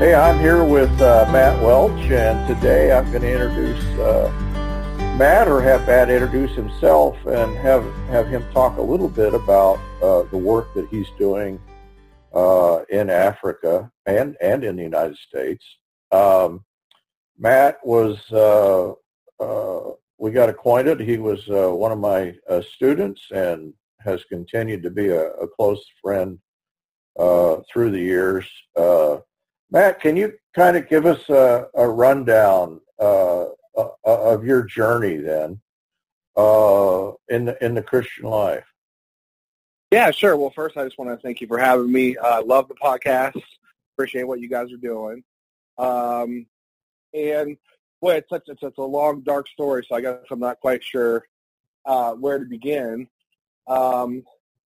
Hey, I'm here with uh, Matt Welch, and today I'm going to introduce uh, Matt, or have Matt introduce himself, and have have him talk a little bit about uh, the work that he's doing uh, in Africa and and in the United States. Um, Matt was uh, uh, we got acquainted. He was one of my students and has continued to be a, a close friend through the years. Matt, can you kind of give us a, a rundown uh, uh, of your journey then uh, in the, in the Christian life? Yeah, sure. Well, first, I just want to thank you for having me. I uh, love the podcast. Appreciate what you guys are doing. Um, and boy, it's such it's, it's a long, dark story, so I guess I'm not quite sure uh, where to begin. Um,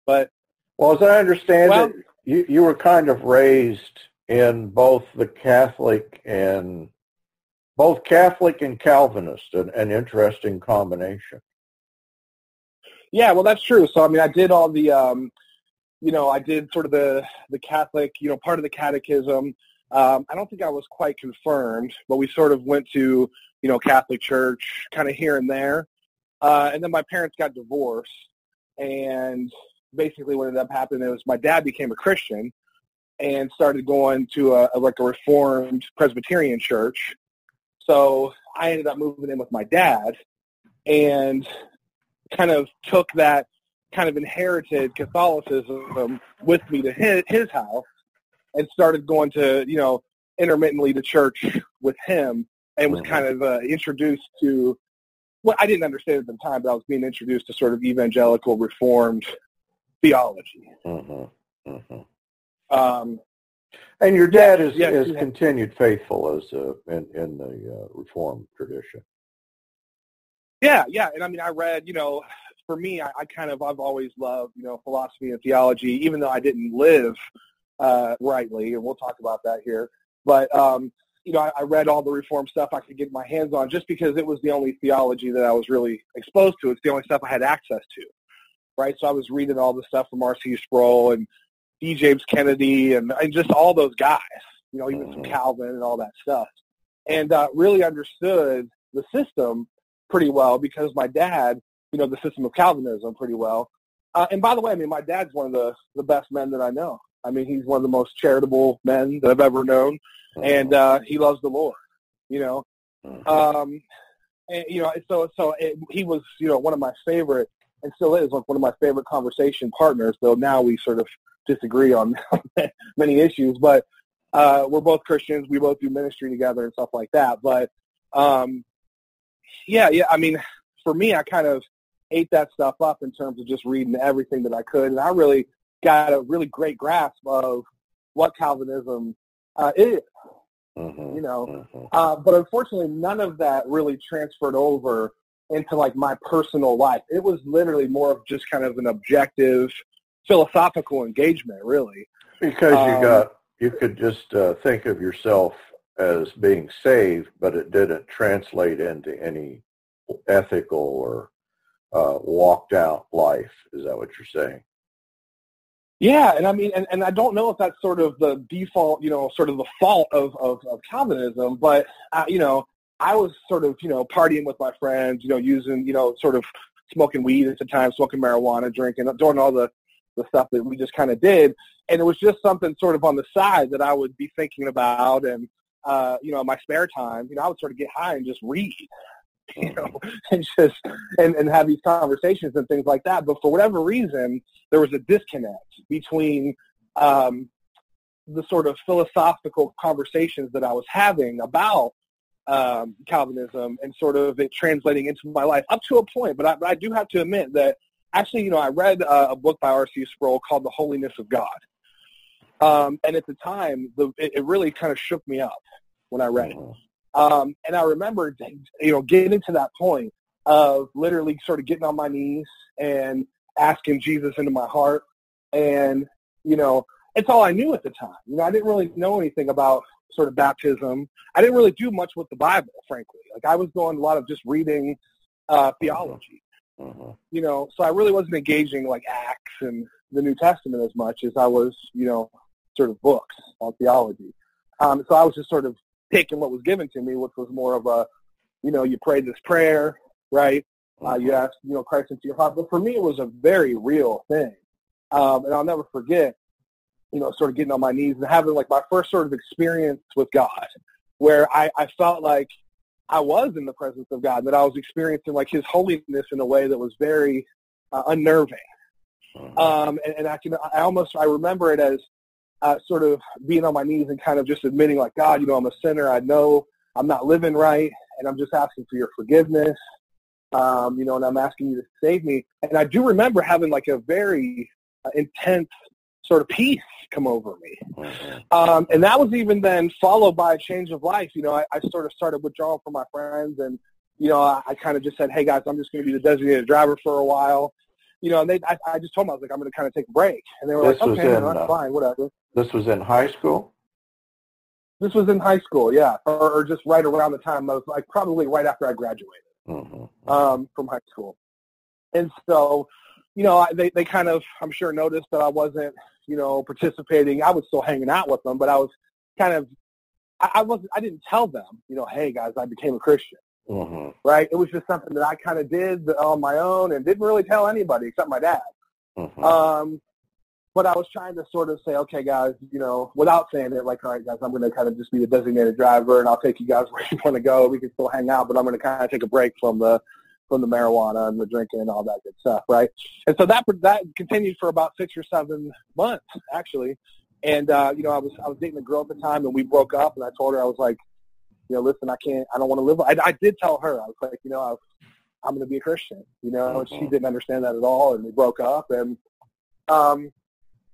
but well, as I understand well, it, you you were kind of raised in both the Catholic and both Catholic and Calvinist, an, an interesting combination. Yeah, well, that's true. So, I mean, I did all the, um, you know, I did sort of the the Catholic, you know, part of the catechism. Um, I don't think I was quite confirmed, but we sort of went to, you know, Catholic church kind of here and there. Uh, and then my parents got divorced, and basically what ended up happening was my dad became a Christian, and started going to a, a, like a Reformed Presbyterian church. So I ended up moving in with my dad, and kind of took that kind of inherited Catholicism with me to his, his house, and started going to you know intermittently to church with him, and was kind of uh, introduced to. Well, I didn't understand at the time, but I was being introduced to sort of evangelical Reformed theology. Mm-hmm. Mm-hmm. Um, and your dad is is continued faithful as uh, in in the uh, Reformed tradition. Yeah, yeah, and I mean, I read, you know, for me, I, I kind of I've always loved, you know, philosophy and theology, even though I didn't live uh, rightly, and we'll talk about that here. But um, you know, I, I read all the reform stuff I could get my hands on, just because it was the only theology that I was really exposed to. It's the only stuff I had access to, right? So I was reading all the stuff from R.C. Sproul and D. James Kennedy and, and just all those guys, you know, even mm-hmm. Calvin and all that stuff. And uh, really understood the system pretty well because my dad, you know, the system of Calvinism pretty well. Uh, and by the way, I mean, my dad's one of the, the best men that I know. I mean, he's one of the most charitable men that I've ever known. Mm-hmm. And uh, he loves the Lord, you know. Mm-hmm. Um, and, you know, so so it, he was, you know, one of my favorite, and still is like one of my favorite conversation partners. Though now we sort of disagree on many issues, but uh, we're both Christians. We both do ministry together and stuff like that. But um, yeah, yeah. I mean, for me, I kind of ate that stuff up in terms of just reading everything that I could, and I really got a really great grasp of what Calvinism uh, is. Mm-hmm, you know, mm-hmm. uh, but unfortunately, none of that really transferred over into like my personal life. It was literally more of just kind of an objective philosophical engagement, really. Because you um, got you could just uh, think of yourself as being saved, but it didn't translate into any ethical or uh, walked out life. Is that what you're saying? Yeah, and I mean, and, and I don't know if that's sort of the default, you know, sort of the fault of, of, of Calvinism, but, uh, you know, I was sort of, you know, partying with my friends, you know, using, you know, sort of smoking weed at the time, smoking marijuana, drinking, doing all the the stuff that we just kind of did. And it was just something sort of on the side that I would be thinking about. And, uh, you know, my spare time, you know, I would sort of get high and just read, you know, and just, and, and have these conversations and things like that. But for whatever reason, there was a disconnect between, um, the sort of philosophical conversations that I was having about um, Calvinism and sort of it translating into my life up to a point. But I, but I do have to admit that actually, you know, I read uh, a book by R.C. Sproul called The Holiness of God. Um, and at the time, the, it, it, really kind of shook me up when I read it. Um, and I remember, you know, getting to that point of literally sort of getting on my knees and asking Jesus into my heart. And, you know, it's all I knew at the time. You know, I didn't really know anything about sort of baptism. I didn't really do much with the Bible, frankly. Like I was doing a lot of just reading uh, theology. Mm-hmm. You know, so I really wasn't engaging like Acts and the New Testament as much as I was, you know, sort of books on theology. Um, so I was just sort of taking what was given to me, which was more of a, you know, you prayed this prayer, right? Uh, you asked, you know, Christ into your heart. But for me, it was a very real thing. Um, and I'll never forget, you know, sort of getting on my knees and having like my first sort of experience with God, where I, I felt like I was in the presence of God, that I was experiencing like His holiness in a way that was very uh, unnerving. Mm-hmm. Um, and, and I can, I almost, I remember it as uh, sort of being on my knees and kind of just admitting like, God, you know, I'm a sinner. I know I'm not living right, and I'm just asking for your forgiveness. Um, you know, and I'm asking you to save me. And I do remember having like a very uh, intense sort of peace come over me. Mm-hmm. Um, and that was even then followed by a change of life. You know, I, I sort of started withdrawing from my friends and, you know, I, I kind of just said, hey guys, I'm just going to be the designated driver for a while. You know, and they, I, I just told them, I was like, I'm going to kind of take a break. And they were this like, okay, in, no, that's uh, fine, whatever. This was in high school? This was in high school, yeah, or, or just right around the time I was like probably right after I graduated Mm-hmm. um, from high school. And so, you know, I- they they kind of I'm sure noticed that I wasn't, you know, participating. I was still hanging out with them, but I was kind of I, I wasn't I didn't tell them, you know, hey guys, I became a Christian. Mm-hmm. Right? It was just something that I kind of did on my own and didn't really tell anybody except my dad. Mm-hmm. Um, but I was trying to sort of say, okay, guys, you know, without saying it, like, all right, guys, I'm going to kind of just be the designated driver, and I'll take you guys where you want to go. We can still hang out, but I'm going to kind of take a break from the from the marijuana and the drinking and all that good stuff, right? And so that that continued for about six or seven months, actually. And uh, you know, I was I was dating a girl at the time, and we broke up. And I told her I was like, you know, listen, I can't, I don't want to live. I, I did tell her I was like, you know, I was, I'm going to be a Christian, you know, and she Mhm. didn't understand that at all, and we broke up. And um,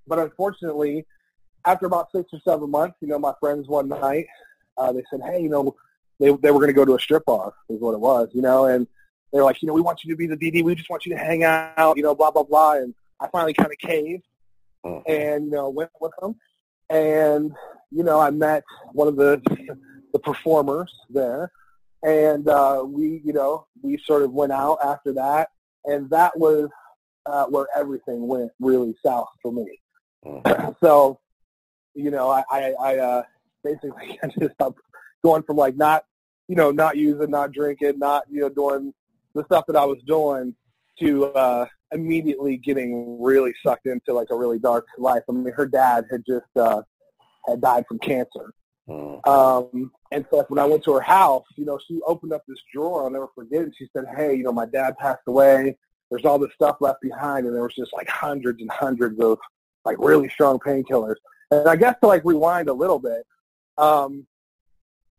but unfortunately, after about six or seven months, you know, my friends one night, uh, they said, hey, you know, they they were going to go to a strip bar, is what it was, you know, and they were like, you know, we want you to be the DD, we just want you to hang out, you know, blah blah blah. And I finally kind of caved Mhm. and you know went with them, and you know, I met one of the the performers there, and uh, we, you know, we sort of went out after that, and that was uh, where everything went really south for me Mhm. so, you know, I, I, I uh, basically ended up going from like not, you know, not using, not drinking, not, you know, doing the stuff that I was doing to uh, immediately getting really sucked into like a really dark life. I mean, her dad had just uh, had died from cancer. Mhm. Um, and so when I went to her house, you know, she opened up this drawer. I'll never forget it. She said, hey, you know, my dad passed away. There's all this stuff left behind. And there was just like hundreds and hundreds of like really strong painkillers. And I guess to like rewind a little bit, um,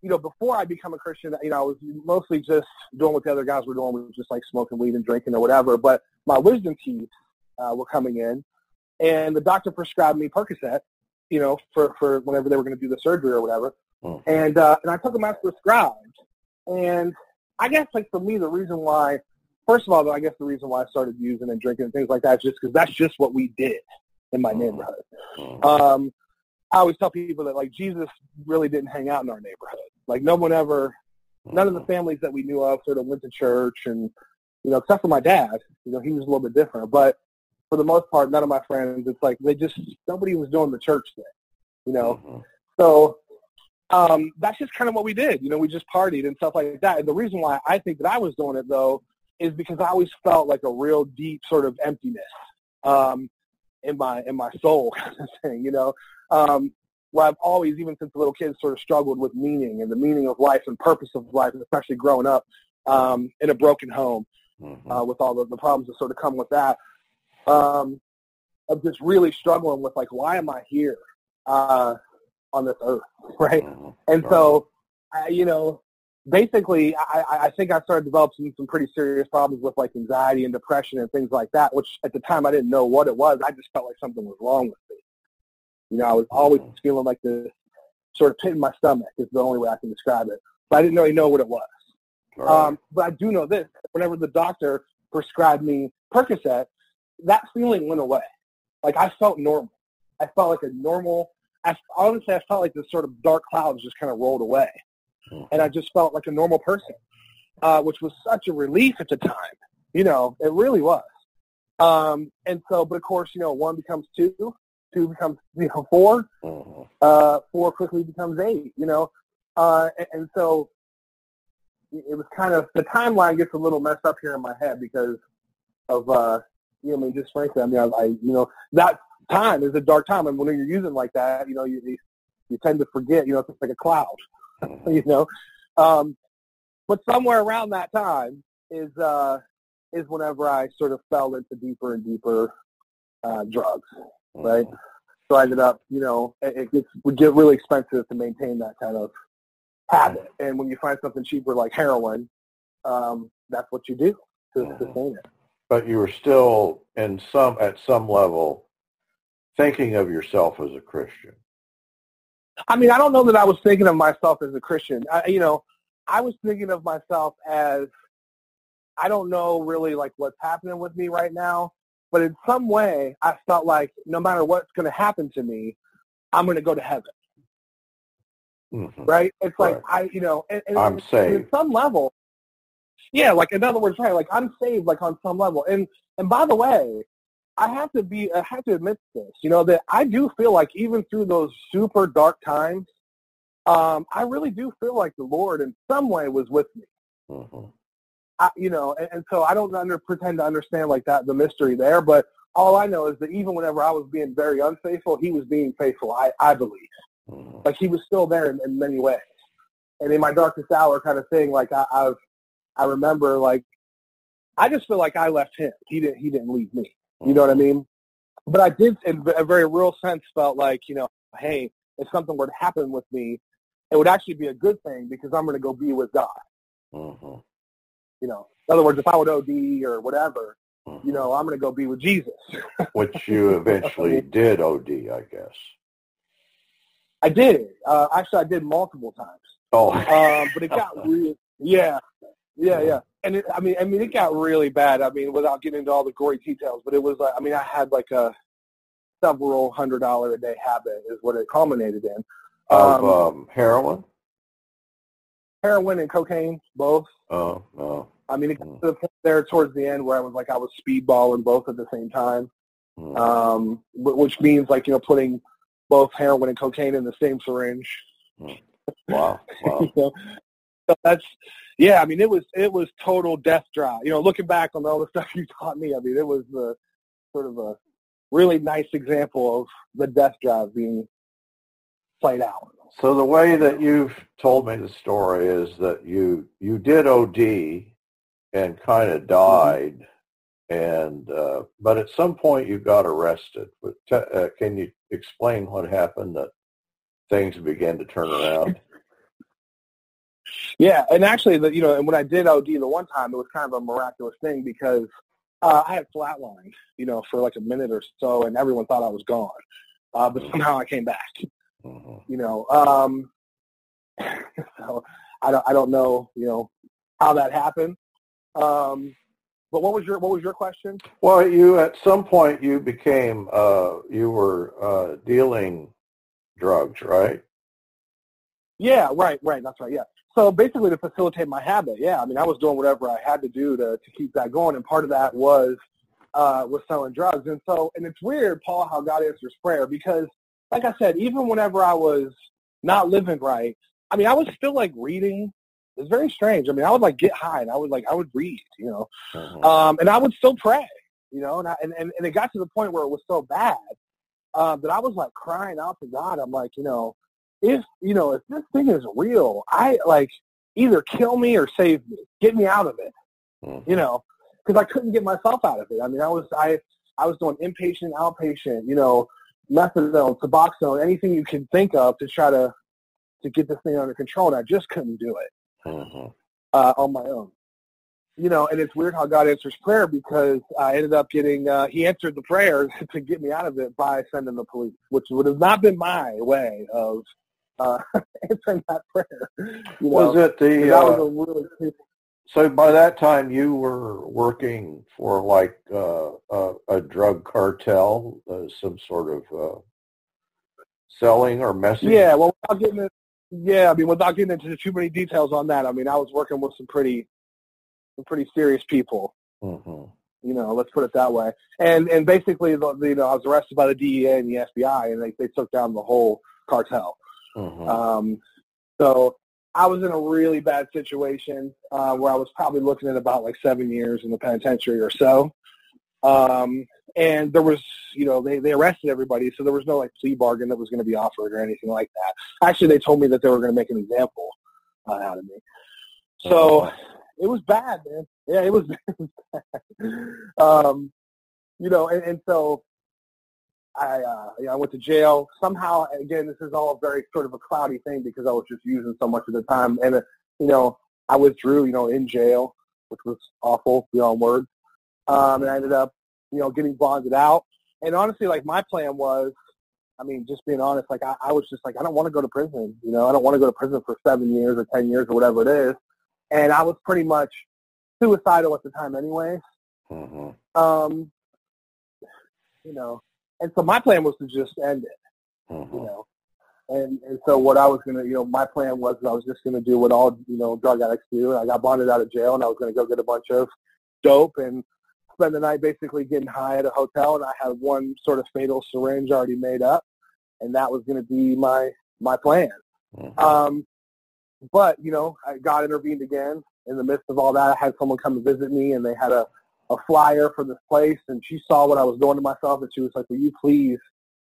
you know, before I become a Christian, you know, I was mostly just doing what the other guys were doing, which was just like smoking weed and drinking or whatever. But my wisdom teeth uh, were coming in, and the doctor prescribed me Percocet, you know, for for whenever they were going to do the surgery or whatever. Mhm. And uh, and I took them as prescribed. And I guess like for me, the reason why, first of all, I guess the reason why I started using and drinking and things like that is just because that's just what we did in my Mhm. neighborhood. Mhm. Um, I always tell people that like Jesus really didn't hang out in our neighborhood. Like no one ever, none of the families that we knew of sort of went to church, and you know, except for my dad, you know, he was a little bit different. But for the most part, none of my friends, it's like they just nobody was doing the church thing, you know. Mhm. So um, that's just kind of what we did. You know, we just partied and stuff like that. And the reason why I think that I was doing it though is because I always felt like a real deep sort of emptiness um, in my in my soul kind of thing. You know, um, where I've always, even since a little kid, sort of struggled with meaning and the meaning of life and purpose of life, especially growing up um, in a broken home Mhm. uh, with all the, the problems that sort of come with that. Um, of just really struggling with like, why am I here uh, on this earth, right? Mhm. And Right. so, I, you know, basically, I, I I think I started developing some pretty serious problems with like anxiety and depression and things like that. Which at the time I didn't know what it was. I just felt like something was wrong with me. You know, I was always Mhm. feeling like this sort of pit in my stomach is the only way I can describe it. But I didn't really know what it was. Right. Um, but I do know this: whenever the doctor prescribed me Percocet, that feeling went away. Like I felt normal. I felt like a normal. I honestly, I felt like this sort of dark clouds just kind of rolled away, Mhm. and I just felt like a normal person, uh, which was such a relief at the time. You know, it really was. Um, and so, but of course, you know, one becomes two, two becomes you know four, Mhm. uh, four quickly becomes eight. You know, uh, and, and so it was kind of the timeline gets a little messed up here in my head because of uh, you know, I mean, just frankly, I mean, I, I you know that time is a dark time, and when you're using like that, you know, you you, you tend to forget. You know, it's like a cloud. you know, um, but somewhere around that time is uh, is whenever I sort of fell into deeper and deeper uh, drugs. Right. So I ended up, you know, it, it gets would get really expensive to maintain that kind of habit. And when you find something cheaper like heroin, um, that's what you do to Mhm. sustain it. But you were still in some at some level thinking of yourself as a Christian. I mean, I don't know that I was thinking of myself as a Christian. I, you know, I was thinking of myself as I don't know really like what's happening with me right now, but in some way I felt like no matter what's going to happen to me, I'm going to go to heaven, Mhm. right? It's like Right. I, you know, and, and, I'm and saved. at some level, yeah, like in other words, right? Like I'm saved, like on some level. And and by the way, I have to be, I have to admit this, you know, that I do feel like even through those super dark times, um, I really do feel like the Lord in some way was with me. Mhm. I, you know, and, and so I don't under, pretend to understand like that the mystery there, but all I know is that even whenever I was being very unfaithful, he was being faithful. I, I believe Mhm. like he was still there in, in many ways. And in my darkest hour kind of thing, like I, I've, I remember like, I just feel like I left him. He didn't, he didn't leave me. You know what I mean? But I did, in a very real sense, felt like, you know, hey, if something were to happen with me, it would actually be a good thing because I'm going to go be with God. Mhm. You know, in other words, if I would OD or whatever, Mhm. you know, I'm going to go be with Jesus. Which you eventually did OD, I guess. I did. Uh, actually, I did multiple times. Oh. Um, but it got really, yeah, yeah, yeah. And it, I mean, I mean, it got really bad. I mean, without getting into all the gory details, but it was like, I mean, I had like a several hundred dollar a day habit is what it culminated in. of um, um, heroin? Heroin and cocaine, both. Oh, no. I mean, it got to the point there towards the end where I was like, I was speedballing both at the same time, Mhm. um, wh- which means like, you know, putting both heroin and cocaine in the same syringe. Wow. Wow. you know? So that's yeah. I mean, it was it was total death drive. You know, looking back on all the stuff you taught me, I mean, it was a sort of a really nice example of the death drive being played out. So the way that you've told me the story is that you you did OD and kind of died, and uh, but at some point you got arrested. But te- uh, can you explain what happened that things began to turn around? Yeah, and actually, the, you know, and when I did OD the one time, it was kind of a miraculous thing because uh, I had flatlined, you know, for like a minute or so, and everyone thought I was gone. Uh, but somehow I came back. Mhm. you know. Um, so I don't I don't know you know how that happened. Um, but what was your what was your question? Well, you at some point you became uh, you were uh, dealing drugs, right? Yeah, right, right. That's right. Yeah. So basically, to facilitate my habit, yeah. I mean, I was doing whatever I had to do to to keep that going, and part of that was uh, was selling drugs. And so, and it's weird, Paul, how God answers prayer because, like I said, even whenever I was not living right, I mean, I was still like reading. It's very strange. I mean, I would like get high, and I would like I would read, you know. Mhm. um, and I would still pray, you know, and, I, and and it got to the point where it was so bad um, that I was like crying out to God. I'm like, you know, if you know if this thing is real, I like either kill me or save me, get me out of it, Mhm. you know, because I couldn't get myself out of it. I mean, I was I I was doing inpatient, outpatient, you know, methadone, Suboxone, anything you can think of to try to to get this thing under control, and I just couldn't do it Mhm. uh, on my own. You know, and it's weird how God answers prayer because I ended up getting, uh, he answered the prayer to get me out of it by sending the police, which would have not been my way of uh, answering that prayer. You know, Was it the that uh, was a really, So by that time, you were working for like uh, a, a drug cartel, uh, some sort of uh, selling or messaging. yeah, well, without getting it, yeah, I mean, without getting into too many details on that, I mean, I was working with some pretty, some pretty serious people. hmm You know, let's put it that way. And and basically, the, you know, I was arrested by the DEA and the FBI, and they they took down the whole cartel. Mhm. Um, so I was in a really bad situation uh, where I was probably looking at about like seven years in the penitentiary or so. Um, and there was, you know, they, they arrested everybody, so there was no like plea bargain that was going to be offered or anything like that. Actually, they told me that they were going to make an example uh, out of me. So it was bad, man. Yeah, it was, it was bad. Um, you know, and, and so I, uh, you know, I went to jail. Somehow, again, this is all very sort of a cloudy thing because I was just using so much of the time. And, uh, you know, I withdrew, you know, in jail, which was awful beyond words. Um, and I ended up, you know, getting bonded out. And honestly, like my plan was, I mean, just being honest, like I, I was just like, I don't want to go to prison. You know, I don't want to go to prison for seven years or ten years or whatever it is. And I was pretty much suicidal at the time, anyways. Mhm. Um, you know, and so my plan was to just end it. You Mhm. know, and and so what I was gonna, you know, my plan was I was just gonna do what all you know drug addicts do. And I got bonded out of jail, and I was gonna go get a bunch of dope and spend the night basically getting high at a hotel. And I had one sort of fatal syringe already made up, and that was gonna be my my plan. Mhm. Um, but you know, I God intervened again in the midst of all that. I had someone come visit me, and they had a a flyer for this place, and she saw what I was doing to myself, and she was like, "Will you please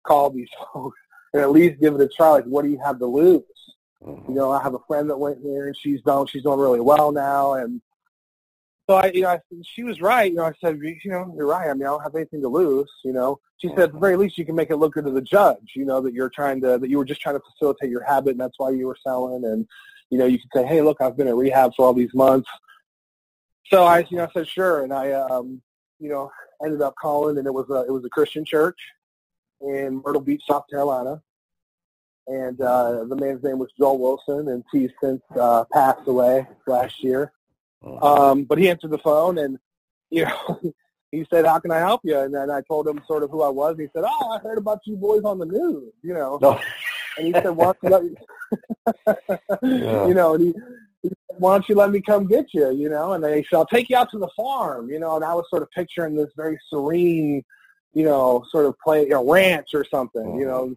call these folks and at least give it a try? Like, what do you have to lose?" You Mhm. know, I have a friend that went here, and she's done. She's doing really well now, and so I, you know, I, she was right. You know, I said, you know, you're right. I mean, I don't have anything to lose. You know, she said, at the very least, you can make it look good to the judge. You know, that you're trying to, that you were just trying to facilitate your habit, and that's why you were selling. And you know, you could say, hey, look, I've been at rehab for all these months. So I, you know, I said sure, and I, um, you know, ended up calling, and it was a, it was a Christian church in Myrtle Beach, South Carolina. And uh, the man's name was Joel Wilson, and he's since uh, passed away last year. Um, but he answered the phone and, you know, he said, how can I help you? And then I told him sort of who I was. And He said, oh, I heard about you boys on the news, you know. No. And he said, you Yeah. you know, and he, why don't you let me come get you, you know? And they said, I'll take you out to the farm, you know. And I was sort of picturing this very serene, you know, sort of play, a ranch or something, you know,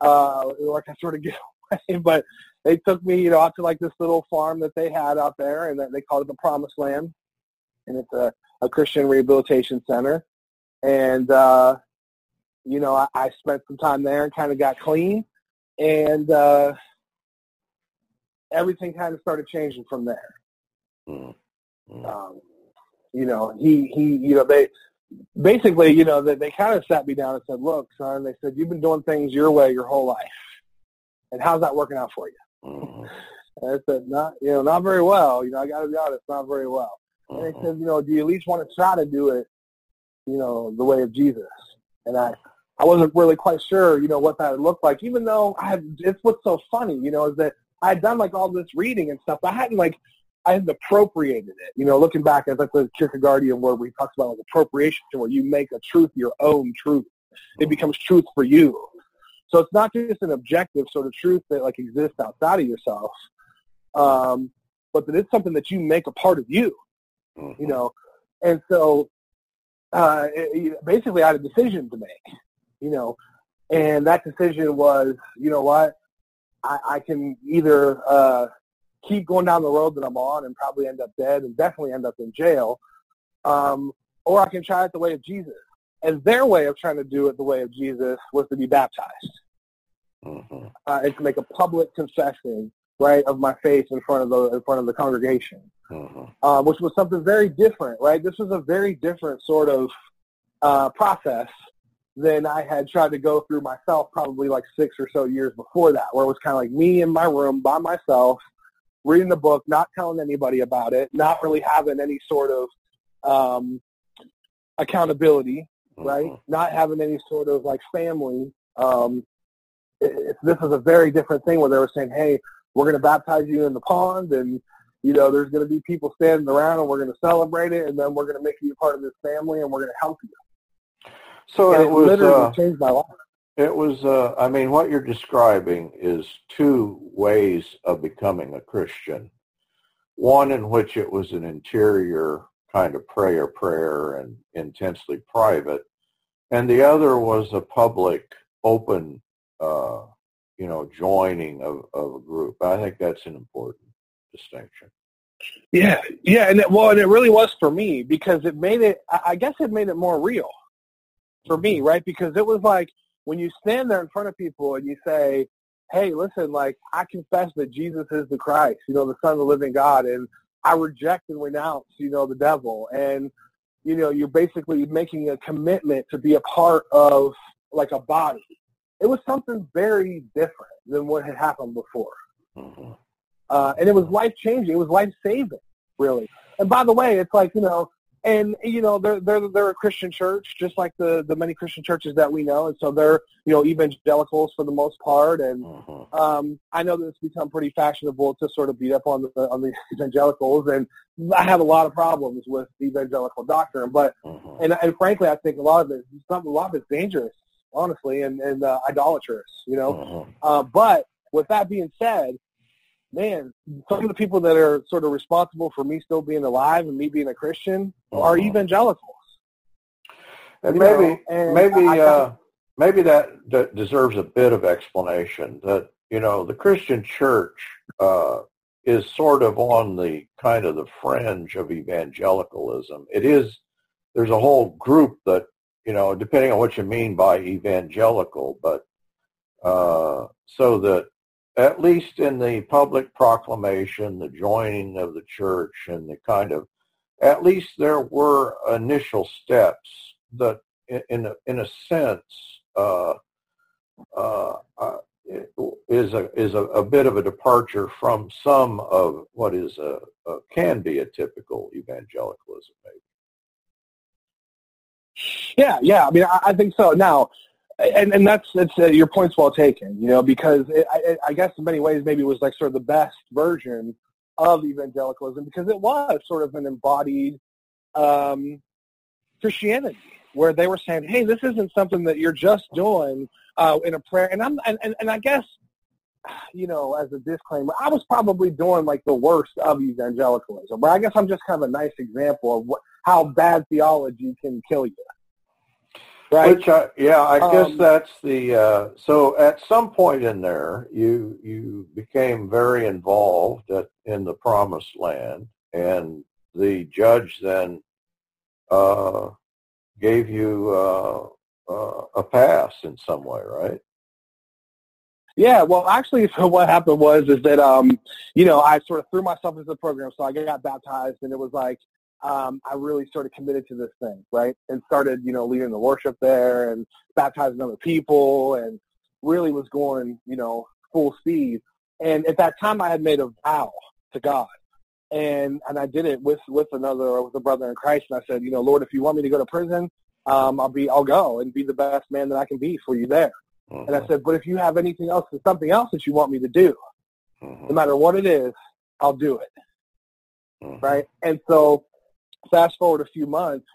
uh, like I sort of get away. But they took me, you know, out to like this little farm that they had out there, and they called it the Promised Land, and it's a, a Christian rehabilitation center. And uh, you know, I, I spent some time there and kind of got clean, and uh, everything kind of started changing from there. Mhm. Mhm. Um, you know, he he, you know, they basically, you know, they, they kind of sat me down and said, "Look, son," they said, "You've been doing things your way your whole life, and how's that working out for you?" Mhm. And I said, "Not, you know, not very well. You know, I got to be honest, not very well." And they Mhm. said, "You know, do you at least want to try to do it, you know, the way of Jesus?" And I, I wasn't really quite sure, you know, what that would look like. Even though I had, it's what's so funny, you know, is that I had done like all this reading and stuff. But I hadn't like, I hadn't appropriated it. You know, looking back at like the Kierkegaardian word where we talks about like appropriation, where you make a truth your own truth. It becomes truth for you. So it's not just an objective sort of truth that like exists outside of yourself, um, but that it's something that you make a part of you Mhm. you know. And so uh, it- basically I had a decision to make, you know, and that decision was, you know what, I, I can either uh, keep going down the road that I'm on and probably end up dead and definitely end up in jail, um, or I can try it the way of Jesus. And their way of trying to do it the way of Jesus was to be baptized Mhm. uh, and to make a public confession, right, of my faith in front of the in front of the congregation Mhm. uh, which was something very different, right? This was a very different sort of uh, process than I had tried to go through myself probably like six or so years before that, where it was kind of like me in my room by myself, reading the book, not telling anybody about it, not really having any sort of um, accountability, right? Mhm. Not having any sort of like family. Um, it, it, this is a very different thing where they were saying, "Hey, we're going to baptize you in the pond, and you know, there's going to be people standing around, and we're going to celebrate it, and then we're going to make you part of this family, and we're going to help you." So and it was. literally Uh, changed my life. it was. Uh, I mean, what you're describing is two ways of becoming a Christian. One in which it was an interior kind of prayer prayer and intensely private. And the other was a public, open, uh, you know, joining of, of a group. I think that's an important distinction. Yeah, yeah, and it, well, and it really was for me because it made it. I guess it made it more real for me, right? Because it was like when you stand there in front of people and you say, "Hey, listen, like I confess that Jesus is the Christ, you know, the Son of the Living God, and I reject and renounce, you know, the devil," and you know, you're basically making a commitment to be a part of like a body. It was something very different than what had happened before. Mm-hmm. Uh, and it was life changing. It was life saving, really. And by the way, it's like you know, and you know, they're they're they're a Christian church, just like the the many Christian churches that we know, and so they're you know evangelicals for the most part. And uh-huh. um, I know that it's become pretty fashionable to sort of beat up on the on the evangelicals, and I have a lot of problems with evangelical doctrine. But uh-huh. and and frankly, I think a lot of it, some a lot of it's dangerous, honestly, and and uh, idolatrous, you know. Uh-huh. Uh, but with that being said, man, some of the people that are sort of responsible for me still being alive and me being a Christian uh-huh. are evangelicals. And maybe, and maybe, I, I, uh, maybe that, that deserves a bit of explanation. That you know, the Christian Church uh, is sort of on the kind of the fringe of evangelicalism. It is. There's a whole group that you know, depending on what you mean by evangelical, but uh, so that at least in the public proclamation, the joining of the church and the kind of, at least there were initial steps that in a, in a sense, uh, uh, uh, is a is a, a, bit of a departure from some of what is a, a can be a typical evangelicalism, maybe. Yeah, yeah. I mean, I, I think so. Now, and and that's that's uh, your point's well taken. You know, because it, I, I guess in many ways maybe it was like sort of the best version of evangelicalism because it was sort of an embodied um, Christianity where they were saying, "Hey, this isn't something that you're just doing uh, in a prayer." And I'm and, and, and I guess you know, as a disclaimer, I was probably doing like the worst of evangelicalism, but I guess I'm just kind of a nice example of what, how bad theology can kill you. Right. Which I, yeah, I um, guess that's the. Uh, so at some point in there, you you became very involved at, in the promised land, and the judge then uh, gave you uh, uh a pass in some way, right? Yeah, well, actually, so what happened was is that um, you know I sort of threw myself into the program, so I got baptized, and it was like um, I really sort of committed to this thing, right? And started, you know, leading the worship there and baptizing other people and really was going, you know, full speed. And at that time I had made a vow to God. And and I did it with with another with a brother in Christ and I said, you know, Lord, if you want me to go to prison, um, I'll be I'll go and be the best man that I can be for you there. Mm-hmm. And I said, but if you have anything else something else that you want me to do, mm-hmm. no matter what it is, I'll do it. Mm-hmm. Right? And so fast forward a few months,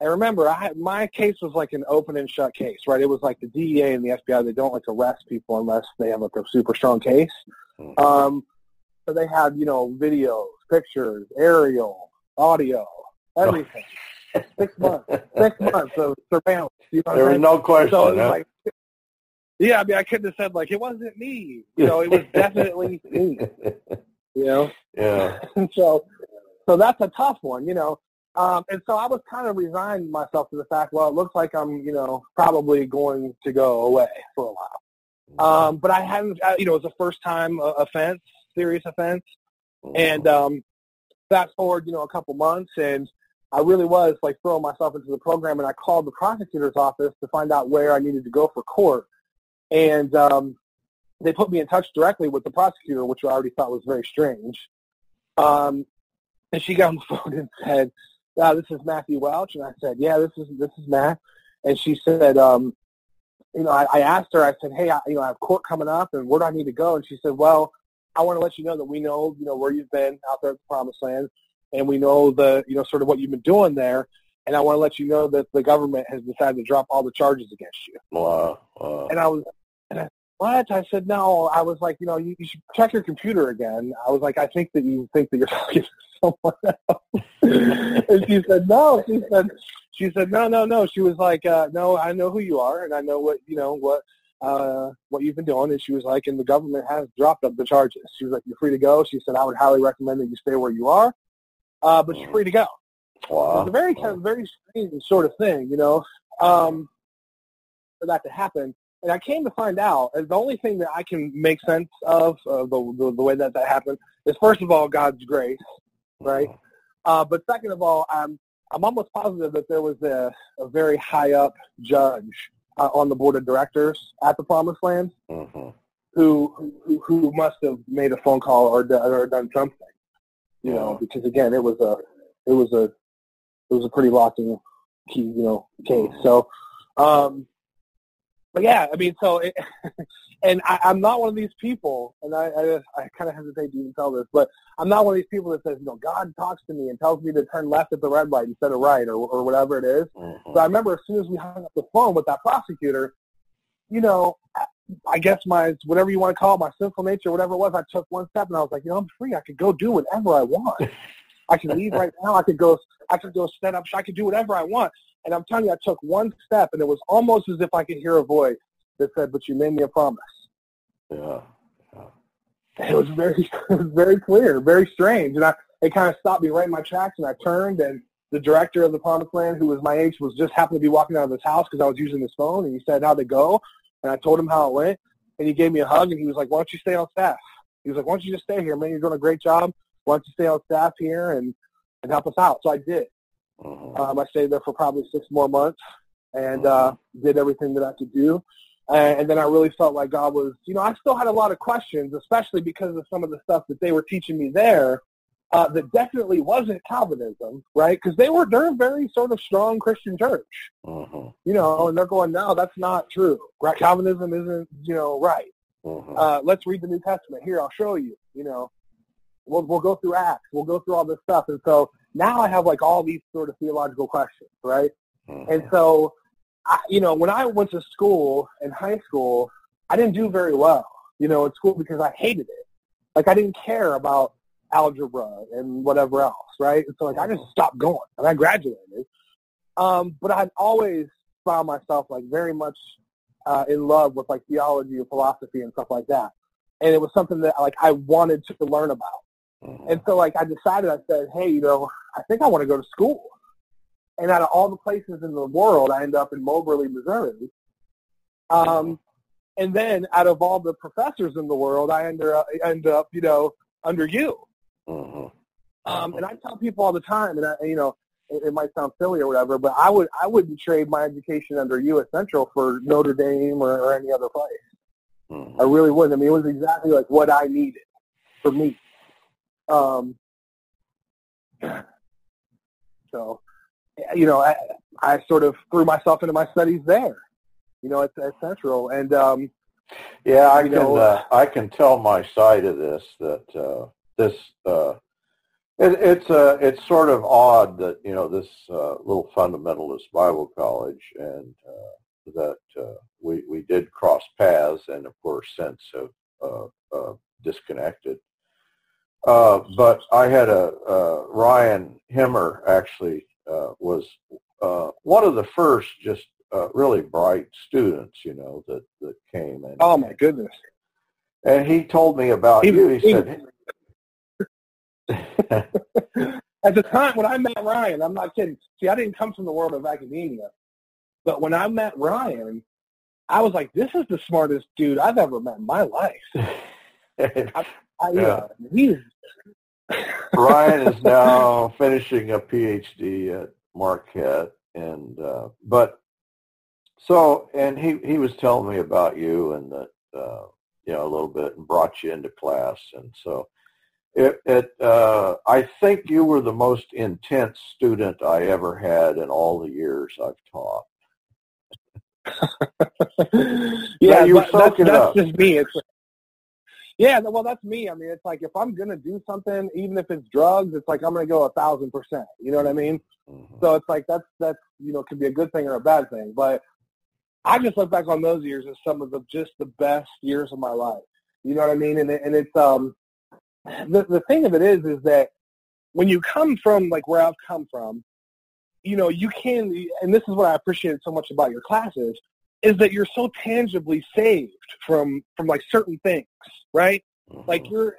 and remember, I my case was like an open and shut case, right? It was like the DEA and the FBI; they don't like arrest people unless they have like a super strong case. Mm-hmm. Um, so they had, you know, videos, pictures, aerial, audio, everything. six months, six months of surveillance. You know there was no question. So huh? like, yeah, I mean, I couldn't have said like it wasn't me. You know, it was definitely me. You know. Yeah. so, so that's a tough one. You know, um, and so I was kind of resigned myself to the fact, well, it looks like I'm, you know, probably going to go away for a while. Um, but I hadn't, you know, it was a first time uh, offense, serious offense. And um, fast forward, you know, a couple months, and I really was like throwing myself into the program, and I called the prosecutor's office to find out where I needed to go for court. And um, they put me in touch directly with the prosecutor, which I already thought was very strange. Um, and she got on the phone and said, uh, this is Matthew Welch. And I said, yeah, this is, this is Matt. And she said, um, you know, I, I asked her, I said, hey, I, you know, I have court coming up and where do I need to go? And she said, well, I want to let you know that we know, you know, where you've been out there at the promised land and we know the, you know, sort of what you've been doing there. And I want to let you know that the government has decided to drop all the charges against you. Wow. wow. And I was, and I, what? I said, no. I was like, you know, you, you should check your computer again. I was like, I think that you think that you're talking someone else. and she said, no. She said, she said, no, no, no. She was like, uh, no, I know who you are, and I know what you know what uh, what you've been doing. And she was like, and the government has dropped up the charges. She was like, you're free to go. She said, I would highly recommend that you stay where you are, uh, but you're free to go. Wow. It's a very kind of very strange sort of thing, you know, um, for that to happen. And I came to find out, and the only thing that I can make sense of uh, the, the the way that that happened is first of all God's grace, right? Uh, but second of all, I'm I'm almost positive that there was a, a very high up judge uh, on the board of directors at the Promised Land Mm-hmm. who who, who must have made a phone call or, or done something, you know, because again, it was a it was a it was a pretty locked and key, you know, case. So, um, but yeah, I mean, so it, and I, I'm not one of these people, and I I, I kind of hesitate to even tell this, but I'm not one of these people that says, you know, God talks to me and tells me to turn left at the red light instead of right, or or whatever it is. Mm-hmm. So I remember as soon as we hung up the phone with that prosecutor, you know, I guess my whatever you want to call it, my sinful nature, whatever it was, I took one step and I was like, you know, I'm free. I could go do whatever I want. I can leave right now. I could go. I could go set up. I could do whatever I want. And I'm telling you, I took one step, and it was almost as if I could hear a voice that said, "But you made me a promise." Yeah. And it was very, it was very clear, very strange, and I it kind of stopped me right in my tracks. And I turned, and the director of the Promised Land, who was my age, was just happened to be walking out of his house because I was using his phone, and he said, "How'd it go?" And I told him how it went, and he gave me a hug, and he was like, "Why don't you stay on staff?" He was like, "Why don't you just stay here, man? You're doing a great job. Why don't you stay on staff here and and help us out?" So I did. Mm-hmm. Um, I stayed there for probably six more months and uh, did everything that I could do. And, and then I really felt like God was, you know, I still had a lot of questions, especially because of some of the stuff that they were teaching me there uh, that definitely wasn't Calvinism, right? Because they were, they're a very sort of strong Christian church, Mm-hmm. you know, and they're going, no, that's not true. Right? Calvinism isn't, you know, right. Mm-hmm. Uh, let's read the New Testament. Here, I'll show you, you know. We'll, we'll go through Acts. We'll go through all this stuff. And so now I have like all these sort of theological questions, right? And so, I, you know, when I went to school in high school, I didn't do very well, you know, at school because I hated it. Like I didn't care about algebra and whatever else, right? And so like I just stopped going and I graduated. Um, but I'd always found myself like very much uh, in love with like theology and philosophy and stuff like that. And it was something that like I wanted to learn about. And so like I decided, I said, hey, you know, I think I want to go to school. And out of all the places in the world, I ended up in Moberly, Missouri. Um, and then out of all the professors in the world, I ended up, end up you know, under you. Mm-hmm. Um, and I tell people all the time, and I, you know, it, it might sound silly or whatever, but I would I wouldn't trade my education under you at Central for Notre Dame or, or any other place. Mm-hmm. I really wouldn't. I mean, it was exactly like what I needed for me. Um, so, you know, I, I sort of threw myself into my studies there, you know, at, at Central. And, um, Yeah, I can know, uh, I can tell my side of this that uh, this uh, it, it's uh, it's sort of odd that you know this uh, little fundamentalist Bible college and uh, that uh, we we did cross paths and of course since have uh, uh, disconnected. Uh, but I had a uh, Ryan Himmer actually uh, was uh, one of the first just uh, really bright students, you know, that, that came and oh my goodness. and he told me about He- you. He he- said, At the time when I met Ryan, I'm not kidding. See, I didn't come from the world of academia, but when I met Ryan, I was like, "This is the smartest dude I've ever met in my life." I, you Yeah. know, he's Ryan is now finishing a PhD at Marquette, and uh, but so and he he was telling me about you and that uh, you know a little bit and brought you into class, and so it it uh, I think you were the most intense student I ever had in all the years I've taught. yeah, you were but that's, that's up. just me. It's yeah, well, that's me. I mean, it's like if I'm gonna do something, even if it's drugs, it's like I'm gonna go a thousand percent. You know what I mean? Mhm. So it's like that's that's you know could be a good thing or a bad thing. But I just look back on those years as some of the just the best years of my life. You know what I mean? And it, and it's um the the thing of it is is that when you come from like where I've come from, you know, you can, and this is what I appreciate so much about your classes, is that you're so tangibly saved from from like certain things, right? Mm-hmm. Like you're,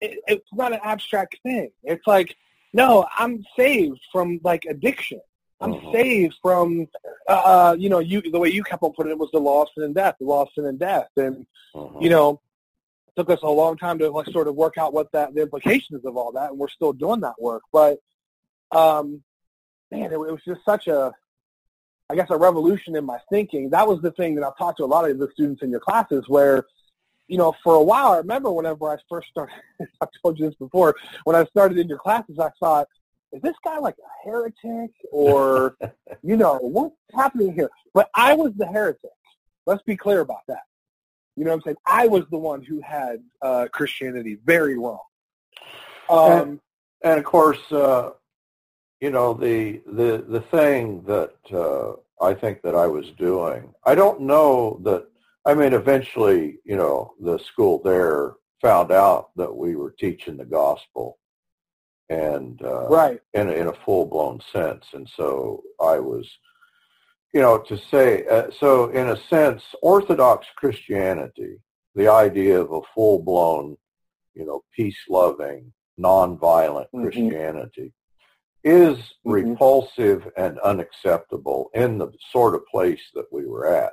it, it's not an abstract thing. It's like, no, I'm saved from like addiction. I'm mm-hmm. saved from, uh, uh, you know, you the way you kept on putting it was the loss and death, the of and death, and mm-hmm. you know, it took us a long time to like sort of work out what that the implications of all that, and we're still doing that work. But um, man, it, it was just such a, I guess, a revolution in my thinking. That was the thing that I've talked to a lot of the students in your classes where you know, for a while, I remember whenever I first started, I've told you this before, when I started in your classes, I thought, is this guy like a heretic or, you know, what's happening here? But I was the heretic. Let's be clear about that. You know what I'm saying? I was the one who had uh, Christianity very wrong. Um, and, and, of course, uh, you know, the, the, the thing that uh, I think that I was doing, I don't know that, I mean, eventually, you know, the school there found out that we were teaching the gospel and uh, right in in a full blown sense. And so I was, you know, to say uh, so in a sense, Orthodox Christianity, the idea of a full blown, you know, peace loving, nonviolent mm-hmm. Christianity is mm-hmm. repulsive and unacceptable in the sort of place that we were at.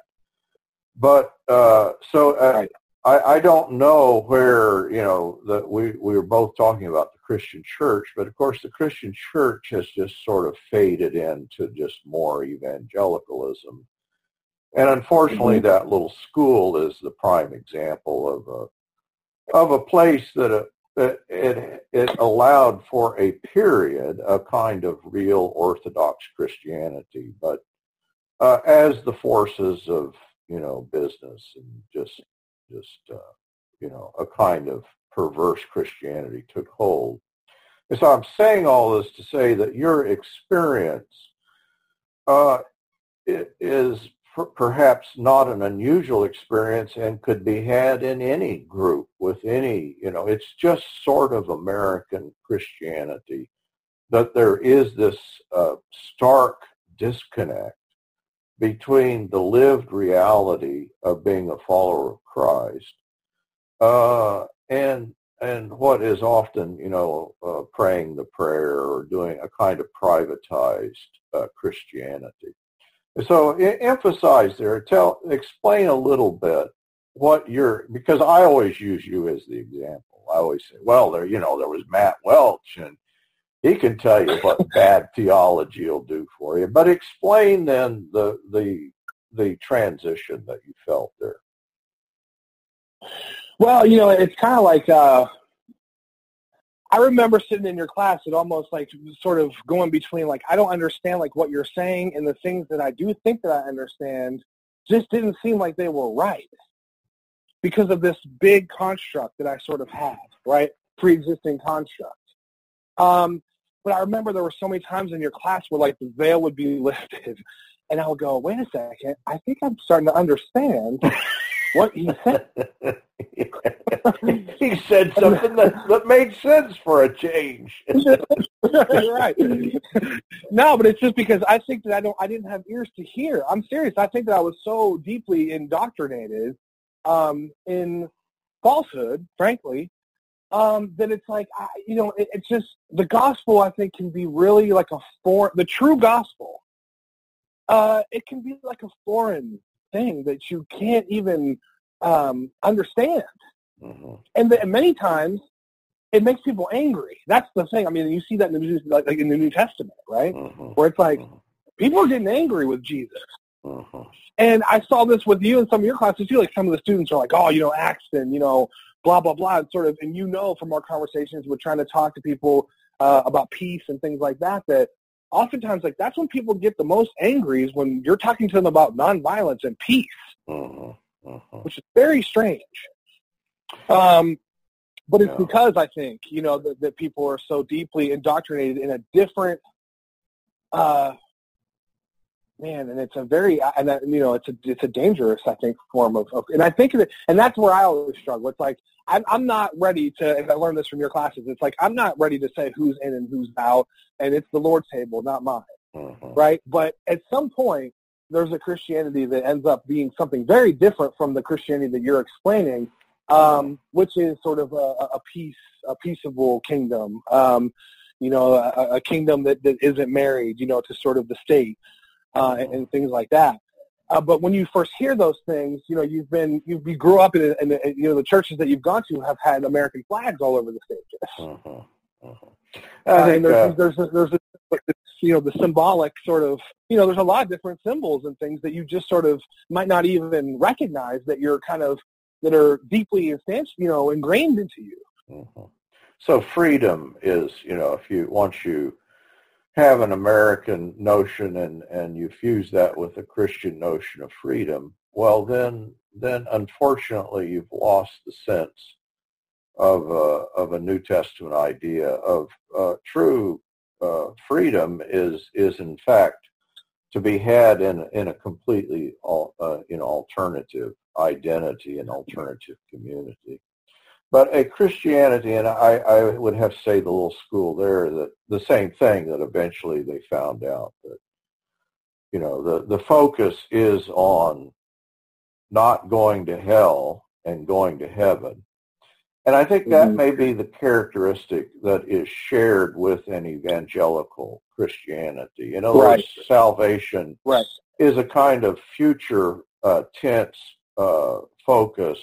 But uh, so uh, right. I, I don't know where you know that we we were both talking about the Christian church, but of course the Christian church has just sort of faded into just more evangelicalism, and unfortunately mm-hmm. that little school is the prime example of a of a place that a, it, it it allowed for a period a kind of real Orthodox Christianity, but uh, as the forces of you know business and just just, uh, you know, a kind of perverse Christianity took hold. And so I'm saying all this to say that your experience uh, is perhaps not an unusual experience and could be had in any group with any, you know, it's just sort of American Christianity that there is this uh, stark disconnect between the lived reality of being a follower of Christ uh, and and what is often, you know, uh, praying the prayer or doing a kind of privatized uh, Christianity. So emphasize there. Tell, explain a little bit what you're because I always use you as the example. I always say, well, there, you know, there was Matt Welch and he can tell you what bad theology will do for you. But explain then the the the transition that you felt there. Well, you know, it's kind of like uh, I remember sitting in your class and almost like sort of going between like I don't understand like what you're saying and the things that I do think that I understand just didn't seem like they were right because of this big construct that I sort of had, right? Pre-existing construct. Um, but I remember there were so many times in your class where like the veil would be lifted and I would go, wait a second, I think I'm starting to understand what he said. he said something that, that made sense for a change. right. No, but it's just because I think that I don't I didn't have ears to hear. I'm serious. I think that I was so deeply indoctrinated um, in falsehood, frankly, um, that it's like I, you know it, it's just the gospel I think can be really like a foreign the true gospel. Uh, it can be like a foreign thing that you can't even um, understand, mm-hmm. and, the, and many times it makes people angry. That's the thing. I mean, you see that in the New, like, like in the New Testament, right? Mm-hmm. Where it's like mm-hmm. people are getting angry with Jesus. Mm-hmm. And I saw this with you in some of your classes too. Like some of the students are like, "Oh, you know, Axton, you know, blah blah blah and sort of and you know from our conversations we're trying to talk to people uh, about peace and things like that that oftentimes like that's when people get the most angry is when you're talking to them about nonviolence and peace uh-huh, uh-huh. which is very strange um, but it's yeah. because i think you know that, that people are so deeply indoctrinated in a different uh, man, and it's a very, and that, you know, it's a, it's a dangerous, I think, form of, of and I think of it, and that's where I always struggle. It's like, I'm, I'm not ready to, and I learned this from your classes, it's like I'm not ready to say who's in and who's out, and it's the Lord's table, not mine, mm-hmm. right? But at some point, there's a Christianity that ends up being something very different from the Christianity that you're explaining, um, which is sort of a, a peace, a peaceable kingdom, um, you know, a, a kingdom that, that isn't married, you know, to sort of the state uh, and, and things like that. Uh, but when you first hear those things, you know, you've been, you, you grew up in, in, in, you know, the churches that you've gone to have had American flags all over the stages. Mm-hmm. Mm-hmm. Uh, and there's, uh, there's, there's, there's, there's, you know, the symbolic sort of, you know, there's a lot of different symbols and things that you just sort of might not even recognize that you're kind of, that are deeply instantiated, you know, ingrained into you. Mm-hmm. So freedom is, you know, if you, once you, have an American notion and, and you fuse that with a Christian notion of freedom, well then then unfortunately you've lost the sense of a, of a New Testament idea of uh, true uh, freedom is is in fact to be had in in a completely uh, you know alternative identity and alternative community. But a Christianity, and I, I would have to say the little school there, that the same thing that eventually they found out that, you know, the, the focus is on not going to hell and going to heaven. And I think that mm-hmm. may be the characteristic that is shared with an evangelical Christianity. In other right. words, salvation right. is a kind of future uh, tense uh, focus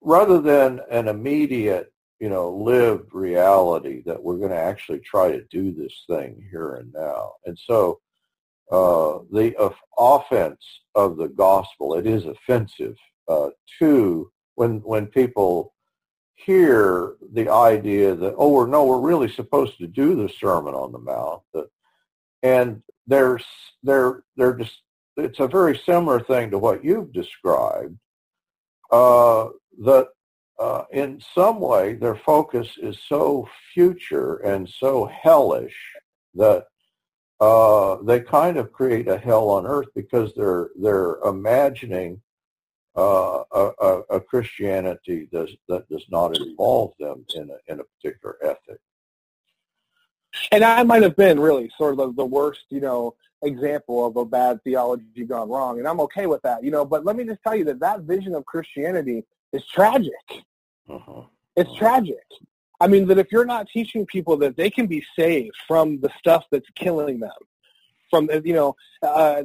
rather than an immediate, you know, lived reality that we're going to actually try to do this thing here and now. And so uh, the uh, offense of the gospel, it is offensive uh, to when when people hear the idea that oh we're no we're really supposed to do the Sermon on the Mount and there's they're they're just it's a very similar thing to what you've described uh, that uh, in some way their focus is so future and so hellish that uh, they kind of create a hell on earth because they're they're imagining uh, a, a, Christianity does, that does not involve them in a, in a particular ethic. And I might have been really sort of the worst, you know, example of a bad theology gone wrong, and I'm okay with that, you know. But let me just tell you that that vision of Christianity is tragic. Uh-huh. It's uh-huh. tragic. I mean, that if you're not teaching people that they can be saved from the stuff that's killing them, from you know, uh,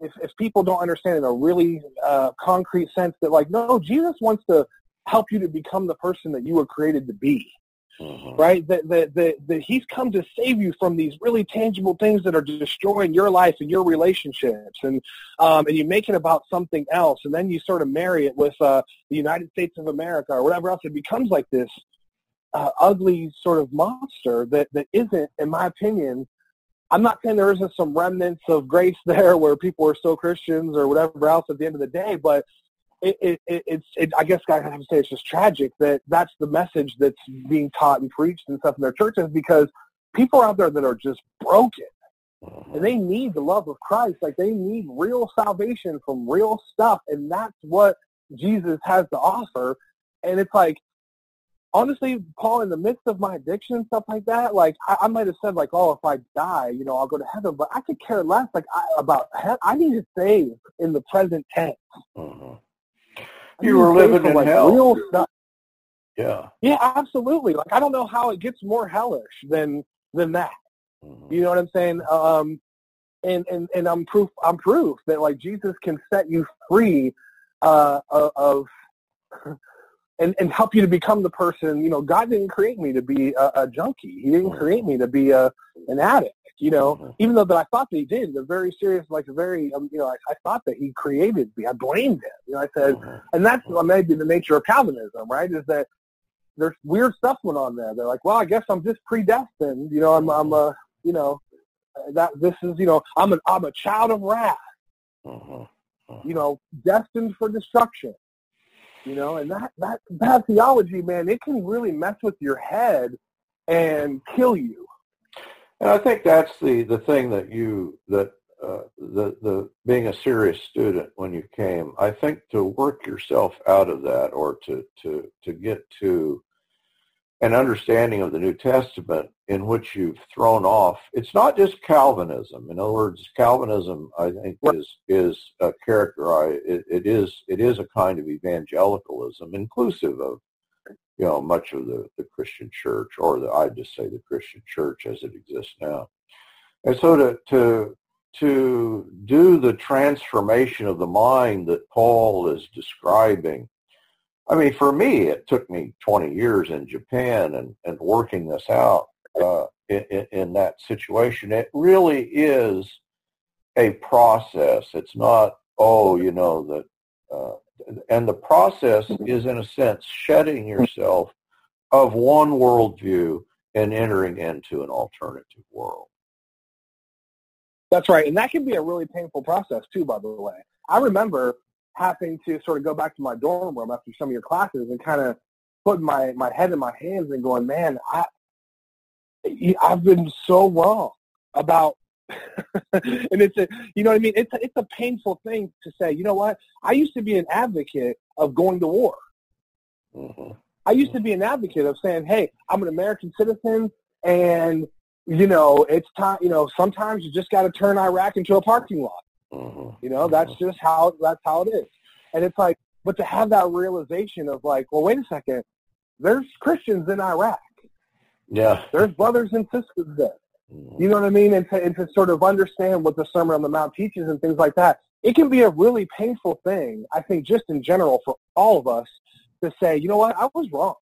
if, if people don't understand in a really uh, concrete sense that like, no, Jesus wants to help you to become the person that you were created to be. Mm-hmm. Right? That, that, that, that he's come to save you from these really tangible things that are destroying your life and your relationships. And, um, and you make it about something else. And then you sort of marry it with uh, the United States of America or whatever else. It becomes like this uh, ugly sort of monster that, that isn't, in my opinion, I'm not saying there isn't some remnants of grace there where people are still Christians or whatever else at the end of the day, but it, it, it, it's, it, I guess I have to say it's just tragic that that's the message that's being taught and preached and stuff in their churches because people out there that are just broken and they need the love of Christ. Like they need real salvation from real stuff. And that's what Jesus has to offer. And it's like, honestly, Paul, in the midst of my addiction and stuff like that, like I, I might have said like, oh, if I die, you know, I'll go to heaven, but I could care less like I, about he- I need to save in the present tense. Uh-huh you were living in like hell. Real stuff. Yeah. Yeah, absolutely. Like I don't know how it gets more hellish than than that. Mm-hmm. You know what I'm saying? Um, and and and I'm proof. I'm proof that like Jesus can set you free uh, of and and help you to become the person. You know, God didn't create me to be a, a junkie. He didn't mm-hmm. create me to be a an addict you know, mm-hmm. even though that I thought that he did, a very serious, like a very, um, you know, I, I thought that he created me. I blamed him. You know, I said, mm-hmm. and that's maybe the nature of Calvinism, right? Is that there's weird stuff went on there. They're like, well, I guess I'm just predestined. You know, I'm, I'm a, you know, that this is, you know, I'm an, I'm a child of wrath. Mm-hmm. You know, destined for destruction. You know, and that that bad theology, man, it can really mess with your head and kill you. And I think that's the, the thing that you that uh, the the being a serious student when you came. I think to work yourself out of that, or to to to get to an understanding of the New Testament in which you've thrown off. It's not just Calvinism. In other words, Calvinism, I think, is is a characterized. It, it is it is a kind of evangelicalism, inclusive of you know much of the the Christian church, or the I just say the Christian church as it exists now. And so to to to do the transformation of the mind that Paul is describing I mean, for me, it took me 20 years in Japan and, and working this out uh, in, in that situation. It really is a process. It's not, oh, you know, that, uh, and the process is in a sense shedding yourself of one worldview and entering into an alternative world. That's right. And that can be a really painful process too, by the way. I remember having to sort of go back to my dorm room after some of your classes and kind of putting my, my head in my hands and going, man, I, I've been so wrong about, and it's a, you know what I mean? It's a, it's a painful thing to say, you know what? I used to be an advocate of going to war. Mm-hmm. I used to be an advocate of saying, hey, I'm an American citizen and, you know, it's time, you know, sometimes you just got to turn Iraq into a parking lot. Mm-hmm. You know, that's mm-hmm. just how that's how it is. And it's like, but to have that realization of like, well, wait a second, there's Christians in Iraq. Yeah. There's brothers and sisters there. Mm-hmm. You know what I mean? And to, and to sort of understand what the Sermon on the Mount teaches and things like that, it can be a really painful thing, I think, just in general for all of us to say, you know what, I was wrong.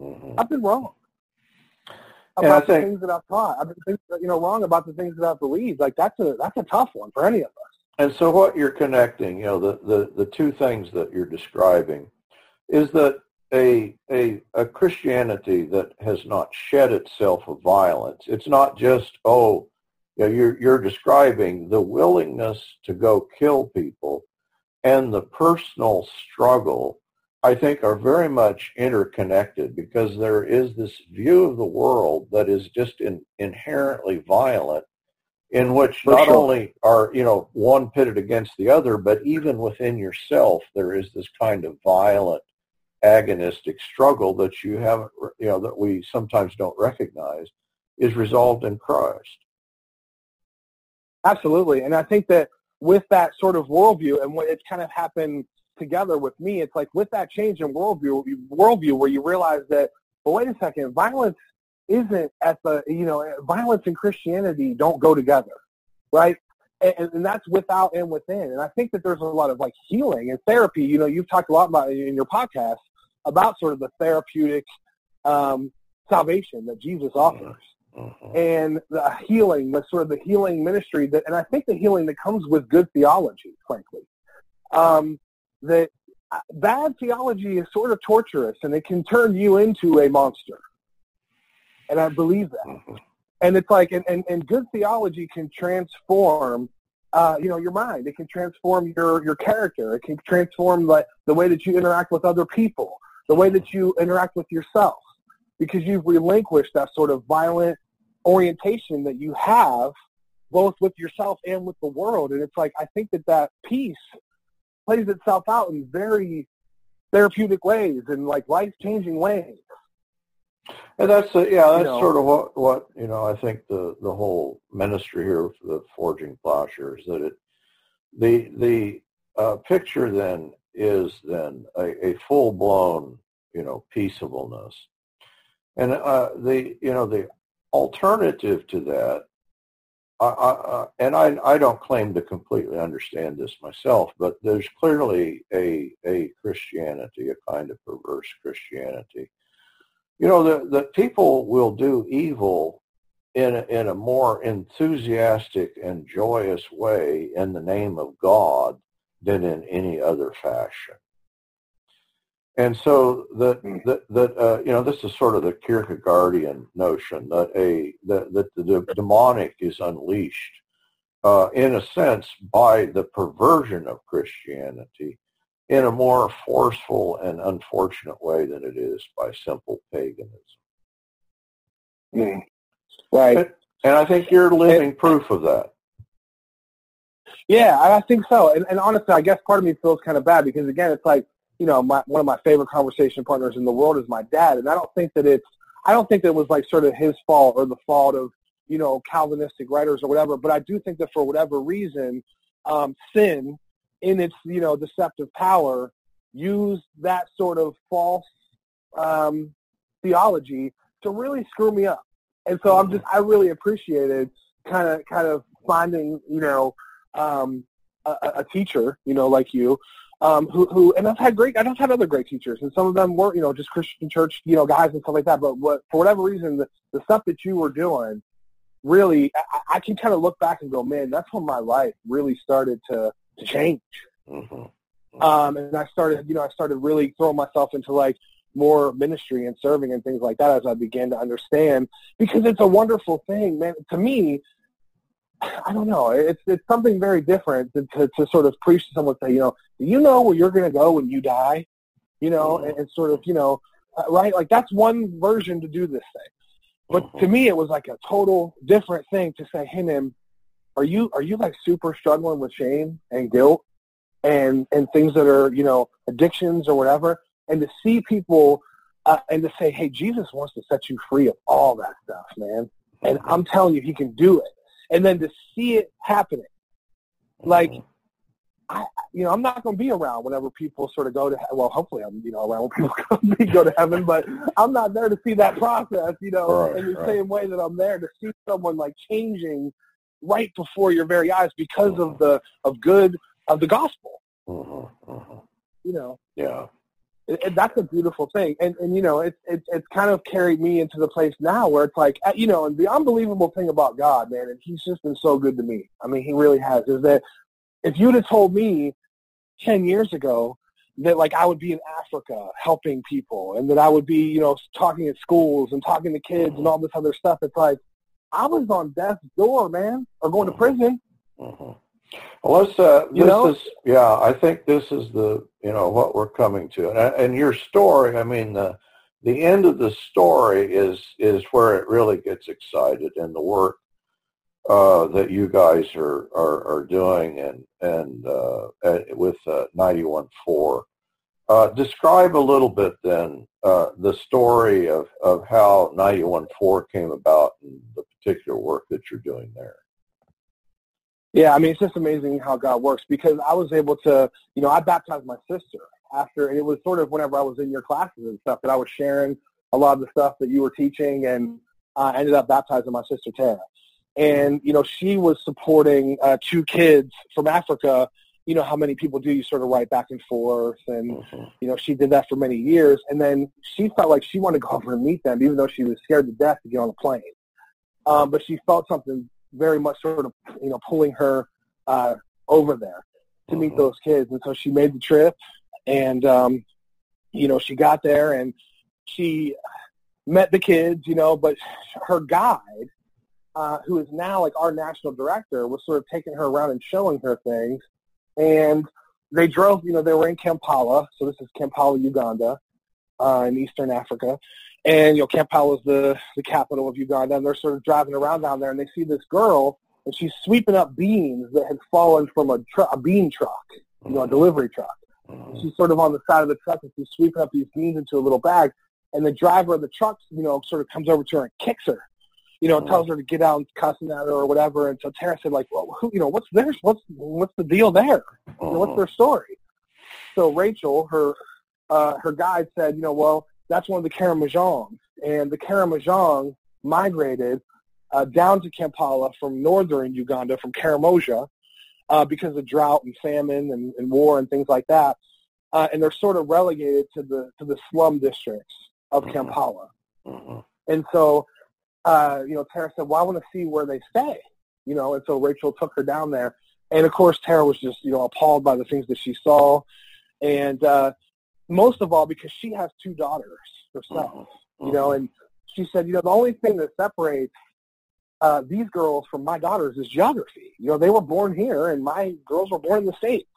Mm-hmm. I've been wrong about the things that I've taught. I've been thinking, you know wrong about the things that I've believed. Like that's a that's a tough one for any of us. And so what you're connecting, you know, the, the, the two things that you're describing is that a, a, a Christianity that has not shed itself of violence, it's not just, oh, you know, you're, you're describing the willingness to go kill people and the personal struggle I think are very much interconnected because there is this view of the world that is just in, inherently violent in which For not sure. only are, you know, one pitted against the other, but even within yourself, there is this kind of violent agonistic struggle that you haven't, you know, that we sometimes don't recognize is resolved in Christ. Absolutely. And I think that with that sort of worldview and what it's kind of happened together with me, it's like with that change in worldview, worldview where you realize that, but wait a second, violence isn't at the, you know, violence and Christianity don't go together, right? And, and that's without and within. And I think that there's a lot of like healing and therapy. You know, you've talked a lot about in your podcast about sort of the therapeutic um, salvation that Jesus offers. Mm-hmm. And the healing, the sort of the healing ministry that, and I think the healing that comes with good theology, frankly. Um, that uh, bad theology is sort of torturous and it can turn you into a monster. And I believe that. Mm-hmm. And it's like, and, and, and good theology can transform, uh, you know, your mind. It can transform your, your character. It can transform the, the way that you interact with other people, the way that you interact with yourself, because you've relinquished that sort of violent orientation that you have both with yourself and with the world. And it's like, I think that that peace plays itself out in very therapeutic ways and like life changing ways. And that's a, yeah, that's you know, sort of what what you know. I think the the whole ministry here for the forging plowshares that it the the uh, picture then is then a, a full blown you know peaceableness, and uh, the you know the alternative to that I, uh, and I, I don't claim to completely understand this myself, but there's clearly a, a Christianity, a kind of perverse Christianity. You know, the, the people will do evil in a, in a more enthusiastic and joyous way in the name of God than in any other fashion. And so that that, that uh, you know this is sort of the Kierkegaardian notion that a that, that the demonic is unleashed uh, in a sense by the perversion of Christianity in a more forceful and unfortunate way than it is by simple paganism. Mm. Right. And, and, I think you're living proof of that. Yeah, I think so. And, and honestly, I guess part of me feels kind of bad because again, it's like you know, my, one of my favorite conversation partners in the world is my dad, and I don't think that it's I don't think that it was like sort of his fault or the fault of you know Calvinistic writers or whatever. But I do think that for whatever reason, um, sin in its you know deceptive power used that sort of false um, theology to really screw me up. And so I'm just I really appreciated kind of kind of finding you know um, a, a teacher you know like you um, who, who, and I've had great, I've had other great teachers, and some of them were, you know, just Christian church, you know, guys and stuff like that. But what, for whatever reason, the, the stuff that you were doing, really, I, I can kind of look back and go, man, that's when my life really started to, to change. Mm-hmm. mm-hmm. Um, and I started, you know, I started really throwing myself into like more ministry and serving and things like that as I began to understand, because it's a wonderful thing, man. To me, I don't know. It's it's something very different to, to, to sort of preach to someone, say, you know, do you know where you're going to go when you die? You know, mm-hmm. and, and sort of, you know, uh, right? Like that's one version to do this thing. But mm-hmm. to me, it was like a total different thing to say, hey, man, are you are you like super struggling with shame and guilt and and things that are you know addictions or whatever, and to see people uh, and to say, hey, Jesus wants to set you free of all that stuff, man. And mm-hmm. I'm telling you, he can do it and then to see it happening, like mm-hmm. I, you know, I'm not going to be around whenever people sort of go to, well, hopefully I'm, you know, around when people go to heaven, but I'm not there to see that process, you know, right, in the right. same way that I'm there to see someone like changing right before your very eyes because of the, of good of the gospel. Mm-hmm. mm-hmm. You know? Yeah that's a beautiful thing. And, and you know, it's, it's, it's kind of carried me into the place now where it's like, uh, you know, and the unbelievable thing about God, man, and he's just been so good to me. I mean, he really has, is that if you'd have told me 10 years ago that like I would be in Africa helping people and that I would be, you know, talking at schools and talking to kids and all this other stuff, it's like, I was on death's door, man, or going to prison. Mm-hmm. Well, let's. Uh, you this know? is yeah. I think this is the you know what we're coming to, and, and your story. I mean, the the end of the story is is where it really gets excited, and the work uh, that you guys are are, are doing, and and uh, with uh, ninety one four. Uh, describe a little bit then uh, the story of, of how 91.4 came about and the particular work that you're doing there. Yeah, I mean, it's just amazing how God works because I was able to, you know, I baptized my sister after, and it was sort of whenever I was in your classes and stuff that I was sharing a lot of the stuff that you were teaching, and I ended up baptizing my sister Tara. And, you know, she was supporting uh, two kids from Africa. You know how many people do, you sort of write back and forth, and, mm-hmm. you know, she did that for many years. And then she felt like she wanted to go over and meet them, even though she was scared to death to get on a plane. Um, but she felt something very much sort of, you know, pulling her uh, over there to meet mm-hmm. those kids. And so she made the trip and, um, you know, she got there and she met the kids, you know, but her guide, uh, who is now like our national director, was sort of taking her around and showing her things. And they drove, you know, they were in Kampala. So this is Kampala, Uganda, uh, in Eastern Africa. And, you know, Camp Kampala is the, the capital of Uganda, and they're sort of driving around down there, and they see this girl, and she's sweeping up beans that had fallen from a, tr- a bean truck, you know, a delivery truck. Mm-hmm. She's sort of on the side of the truck, and she's sweeping up these beans into a little bag, and the driver of the truck, you know, sort of comes over to her and kicks her, you know, mm-hmm. tells her to get out and cussing at her or whatever. And so Tara said, like, well, who, you know, what's theirs? What's what's the deal there? You know, what's their story? So Rachel, her uh, her guide said, you know, well, that's one of the Karamojong. And the Karamojong migrated uh, down to Kampala from northern Uganda, from Karamoja, uh, because of drought and famine and, and, war and things like that. Uh, and they're sort of relegated to the to the slum districts of mm-hmm. Kampala. Mm-hmm. And so, uh, you know, Tara said, "Well, I want to see where they stay." You know, and so Rachel took her down there. And of course, Tara was just you know appalled by the things that she saw, and uh, most of all because she has two daughters herself, mm-hmm. you know, and she said, you know, the only thing that separates uh, these girls from my daughters is geography. You know, they were born here, and my girls were born in the states.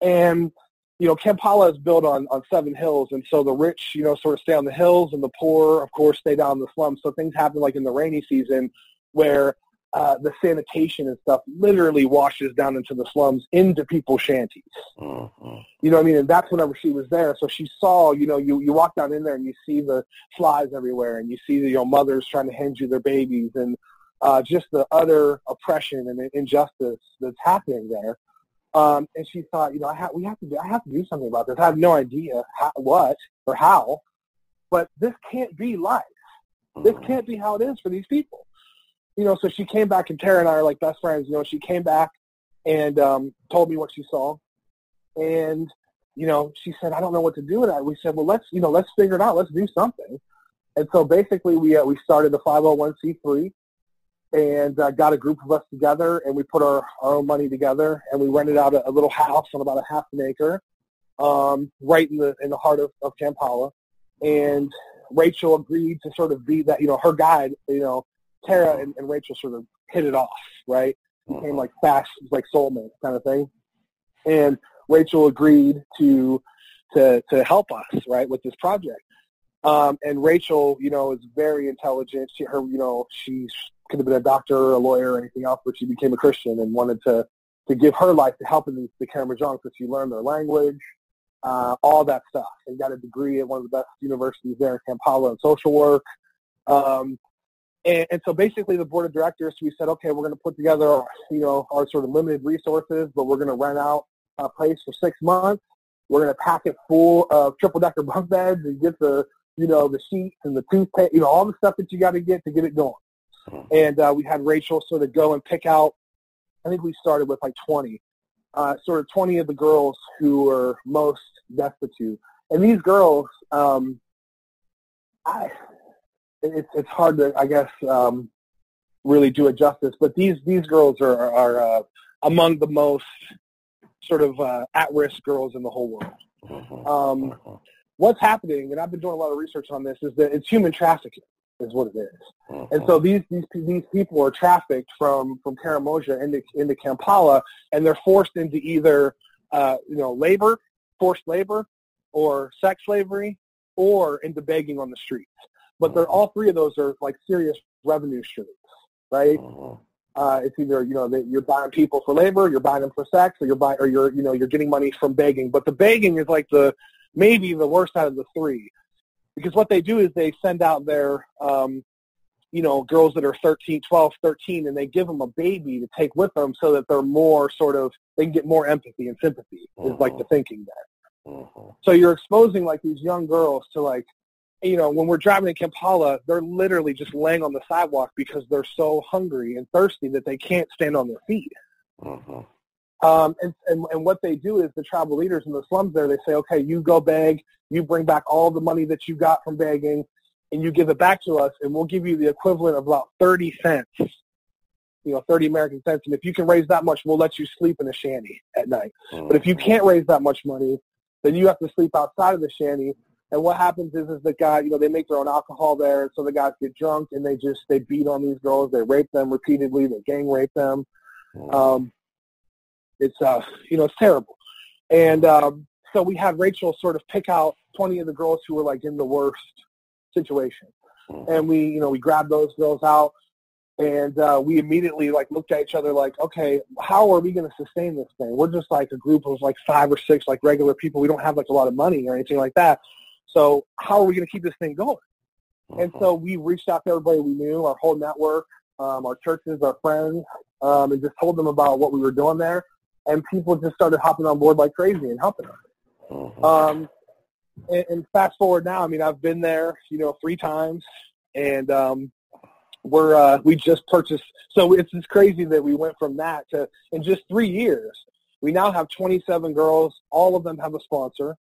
And you know, Kampala is built on on seven hills, and so the rich, you know, sort of stay on the hills, and the poor, of course, stay down in the slums. So things happen like in the rainy season, where uh, the sanitation and stuff literally washes down into the slums into people's shanties. Mm-hmm. You know what I mean? And that's whenever she was there. So she saw, you know, you, you walk down in there and you see the flies everywhere and you see the, you know, mothers trying to hand you their babies and uh, just the utter oppression and injustice that's happening there. Um, and she thought, you know, I ha- we have to do, I have to do something about this. I have no idea how, what or how, but this can't be life. This mm-hmm. can't be how it is for these people you know, so she came back, and Tara and I are like best friends. You know, she came back and um, told me what she saw, and you know, she said, I don't know what to do with that. We said, well, let's you know, let's figure it out. Let's do something. And so basically, we uh, we started the 501c3 and uh, got a group of us together, and we put our, our own money together, and we rented out a, a little house on about a half an acre, um, right in the in the heart of, of Kampala. And Rachel agreed to sort of be that, you know, her guide, you know, Tara and, and Rachel sort of hit it off, right? Became mm-hmm. like fast, like soulmates kind of thing. And Rachel agreed to to to help us, right, with this project. Um, and Rachel, you know, is very intelligent. She, her, you know, she could have been a doctor or a lawyer or anything else, but she became a Christian and wanted to to give her life to helping the, the Karamojong so she learned their language, uh, all that stuff, and got a degree at one of the best universities there in Kampala in social work. Um, and, and so basically the board of directors, we said, okay, we're going to put together, you know, our sort of limited resources, but we're going to rent out a place for six months. We're going to pack it full of triple-decker bunk beds and get the, you know, the sheets and the toothpaste, you know, all the stuff that you got to get to get it going. And uh, we had Rachel sort of go and pick out, I think we started with like 20, uh, sort of 20 of the girls who were most destitute. And these girls, um, I, it's it's hard to I guess um, really do it justice. But these these girls are are uh, among the most sort of uh, at risk girls in the whole world. Mm-hmm. Um, mm-hmm. what's happening, and I've been doing a lot of research on this, is that it's human trafficking is what it is. Mm-hmm. And so these these these people are trafficked from from Karamoja into into Kampala, and they're forced into either uh, you know labor, forced labor, or sex slavery, or into begging on the streets. But they're all three of those are like serious revenue streams, right? Uh-huh. Uh, it's either you know that you're buying people for labor, you're buying them for sex, or you're buying, or you're you know you're getting money from begging. But the begging is like the maybe the worst out of the three, because what they do is they send out their um, you know girls that are 13, 12, 13, and they give them a baby to take with them so that they're more sort of they can get more empathy and sympathy is like the uh-huh. thinking there. Uh-huh. So you're exposing like these young girls to like you know, when we're driving in Kampala, they're literally just laying on the sidewalk because they're so hungry and thirsty that they can't stand on their feet. Uh-huh. Um, and, and, and what they do is the tribal leaders in the slums there, they say, okay, you go beg, you bring back all the money that you got from begging, and you give it back to us, and we'll give you the equivalent of about 30 cents, you know, 30 American cents. And if you can raise that much, we'll let you sleep in a shanty at night. Uh-huh. But if you can't raise that much money, then you have to sleep outside of the shanty and what happens is, is the guy, you know, they make their own alcohol there, so the guys get drunk and they just they beat on these girls, they rape them repeatedly, they gang rape them. Um, it's uh, you know, it's terrible. And um, so we had Rachel sort of pick out 20 of the girls who were like in the worst situation, and we, you know, we grabbed those girls out, and uh, we immediately like looked at each other like, okay, how are we going to sustain this thing? We're just like a group of like five or six like regular people. We don't have like a lot of money or anything like that. So how are we going to keep this thing going? Uh-huh. And so we reached out to everybody we knew, our whole network, um, our churches, our friends, um, and just told them about what we were doing there. And people just started hopping on board like crazy and helping us. Uh-huh. Um, and, and fast forward now, I mean, I've been there, you know, three times, and um, we're uh, we just purchased. So it's just crazy that we went from that to in just three years. We now have 27 girls. All of them have a sponsor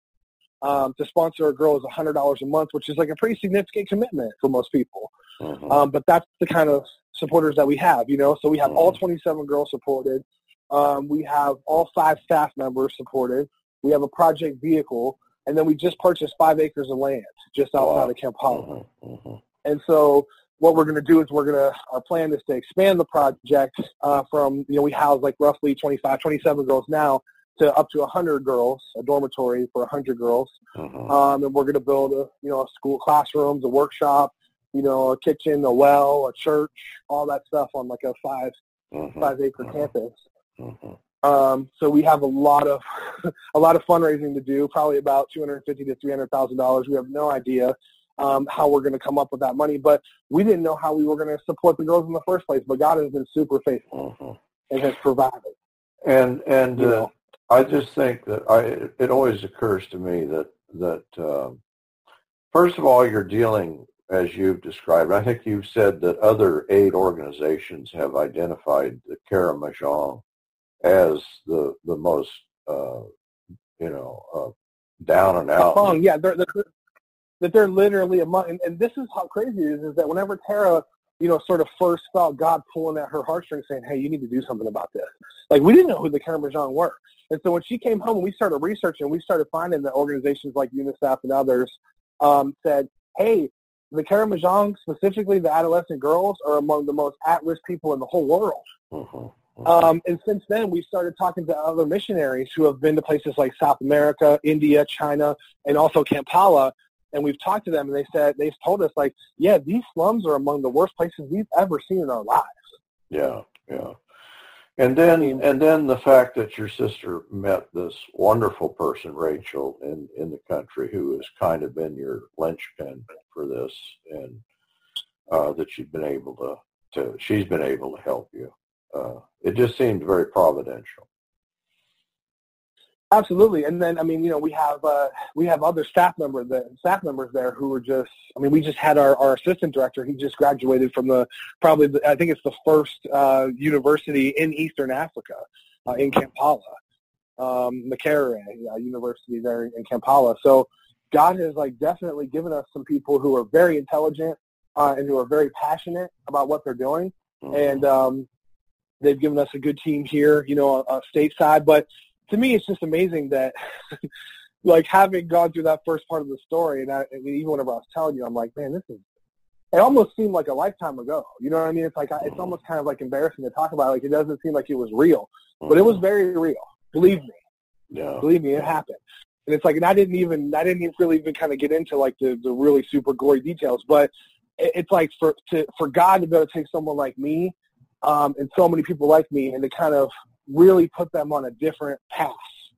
um, to sponsor a girl is $100 a month, which is like a pretty significant commitment for most people. Mm-hmm. Um, but that's the kind of supporters that we have, you know. So we have mm-hmm. all 27 girls supported. Um, we have all five staff members supported. We have a project vehicle, and then we just purchased five acres of land just outside wow. of Kampala. Mm-hmm. mm-hmm. And so what we're going to do is we're going to, our plan is to expand the project uh, from, you know, we house like roughly 25, 27 girls now to up to 100 girls, a dormitory for 100 girls. Uh-huh. Um, and we're going to build a, you know, a school classrooms, a workshop, you know, a kitchen, a well, a church, all that stuff on like a 5 Mhm. five acre Mhm. campus. Um, so we have a lot of a lot of fundraising to do, probably about two hundred fifty to three hundred thousand dollars. We have no idea um, how we're going to come up with that money, but we didn't know how we were going to support the girls in the first place. But God has been super faithful and has provided. And and uh. I just think that I it, always occurs to me that that um, first of all you're dealing as you've described. I think you've said that other aid organizations have identified the Karamojong as the the most uh, you know uh, down and out. Song, yeah, they're, they're, that they're literally among, and, and this is how crazy it is, is that whenever Tara, you know, sort of first felt God pulling at her heartstrings saying, hey, you need to do something about this. Like, we didn't know who the Karamojong were. And so when she came home and we started researching, we started finding that organizations like UNICEF and others um, said, hey, the Karamojong, specifically the adolescent girls, are among the most at-risk people in the whole world. Mhm. Um, and since then, we started talking to other missionaries who have been to places like South America, India, China, and also Kampala. And we've talked to them, and they said they've told us like, yeah, these slums are among the worst places we've ever seen in our lives. Yeah, yeah. And then mean- and then the fact that your sister met this wonderful person, Rachel, in, in the country who has kind of been your linchpin for this and uh, that you've been able to, to she's been able to help you. Uh, it just seemed very providential. Absolutely, and then I mean, you know, we have uh, we have other staff members that staff members there who are just. I mean, we just had our, our assistant director. He just graduated from the probably the, I think it's the first uh, university in Eastern Africa, uh, in Kampala, um, Makerere uh, University there in Kampala. So God has like definitely given us some people who are very intelligent uh, and who are very passionate about what they're doing Mhm. and um, they've given us a good team here, you know, uh, stateside. But to me, it's just amazing that, like, having gone through that first part of the story, and, I, and even whenever I was telling you, I'm like, man, this is. It almost seemed like a lifetime ago. You know what I mean? It's like I, it's almost kind of like embarrassing to talk about. Like it doesn't seem like it was real, but it was Mhm. very real. Believe me, yeah. believe me, it happened. And it's like, and I didn't even, I didn't even really even kind of get into like the, the really super gory details, but it, it's like for, to, for God to be able to take someone like me, um, and so many people like me and to kind of really put them on a different path,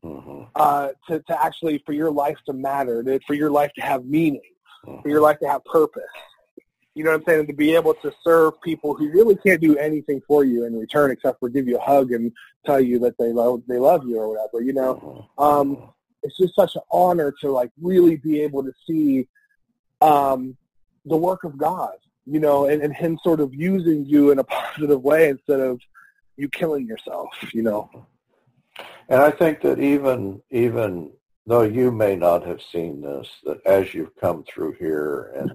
Mhm. uh, to, to actually, for your life to matter, to, for your life to have meaning, Mhm. for your life to have purpose. You know what I'm saying? And to be able to serve people who really can't do anything for you in return except for give you a hug and tell you that they love they love you or whatever. You know, Mhm. um, it's just such an honor to like really be able to see um, the work of God, you know, and, and Him sort of using you in a positive way instead of you killing yourself, you know. And I think that even even though you may not have seen this, that as you've come through here and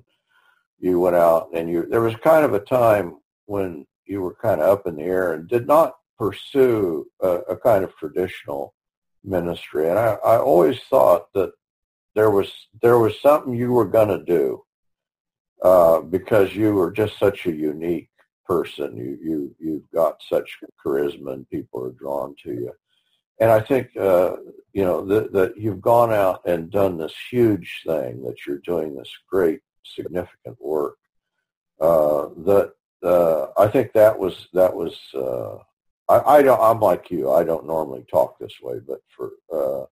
you went out and you there was kind of a time when you were kind of up in the air and did not pursue a, a kind of traditional ministry. And I, I always thought that there was there was something you were going to do uh, because you were just such a unique person. You you you've got such charisma, and people are drawn to you. And I think uh, you know that, that you've gone out and done this huge thing. That you're doing this great, significant work. Uh, that uh, I think that was that was. Uh, I, I don't. I'm like you. I don't normally talk this way, but for uh,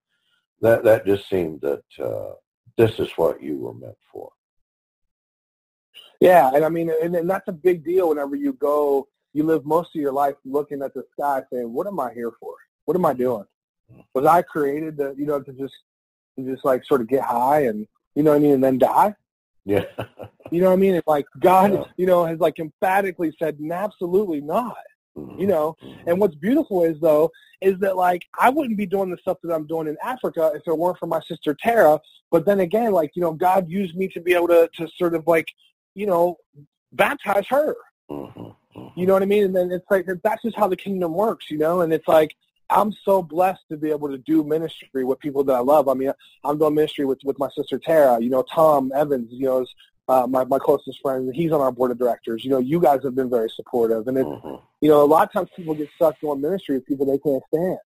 that that just seemed that uh, this is what you were meant for. Yeah, and I mean, and, and that's a big deal whenever you go, you live most of your life looking at the sky saying, what am I here for? What am I doing? Was I created to, you know, to just, to just like sort of get high and, you know what I mean, and then die? Yeah. You know what I mean? It's like God, Yeah. you know, has like emphatically said, absolutely not. You know, Mhm. and what's beautiful is though, is that like I wouldn't be doing the stuff that I'm doing in Africa if it weren't for my sister Tara. But then again, like, you know, God used me to be able to, to sort of like, you know, baptize her. Mhm. Mhm. You know what I mean? And then it's like that's just how the kingdom works, you know. And it's like I'm so blessed to be able to do ministry with people that I love. I mean, I'm doing ministry with with my sister Tara. You know, Tom Evans. You know, is uh, my my closest friend. He's on our board of directors. You know, you guys have been very supportive. And it's Mhm. you know, a lot of times people get stuck doing ministry with people they can't stand.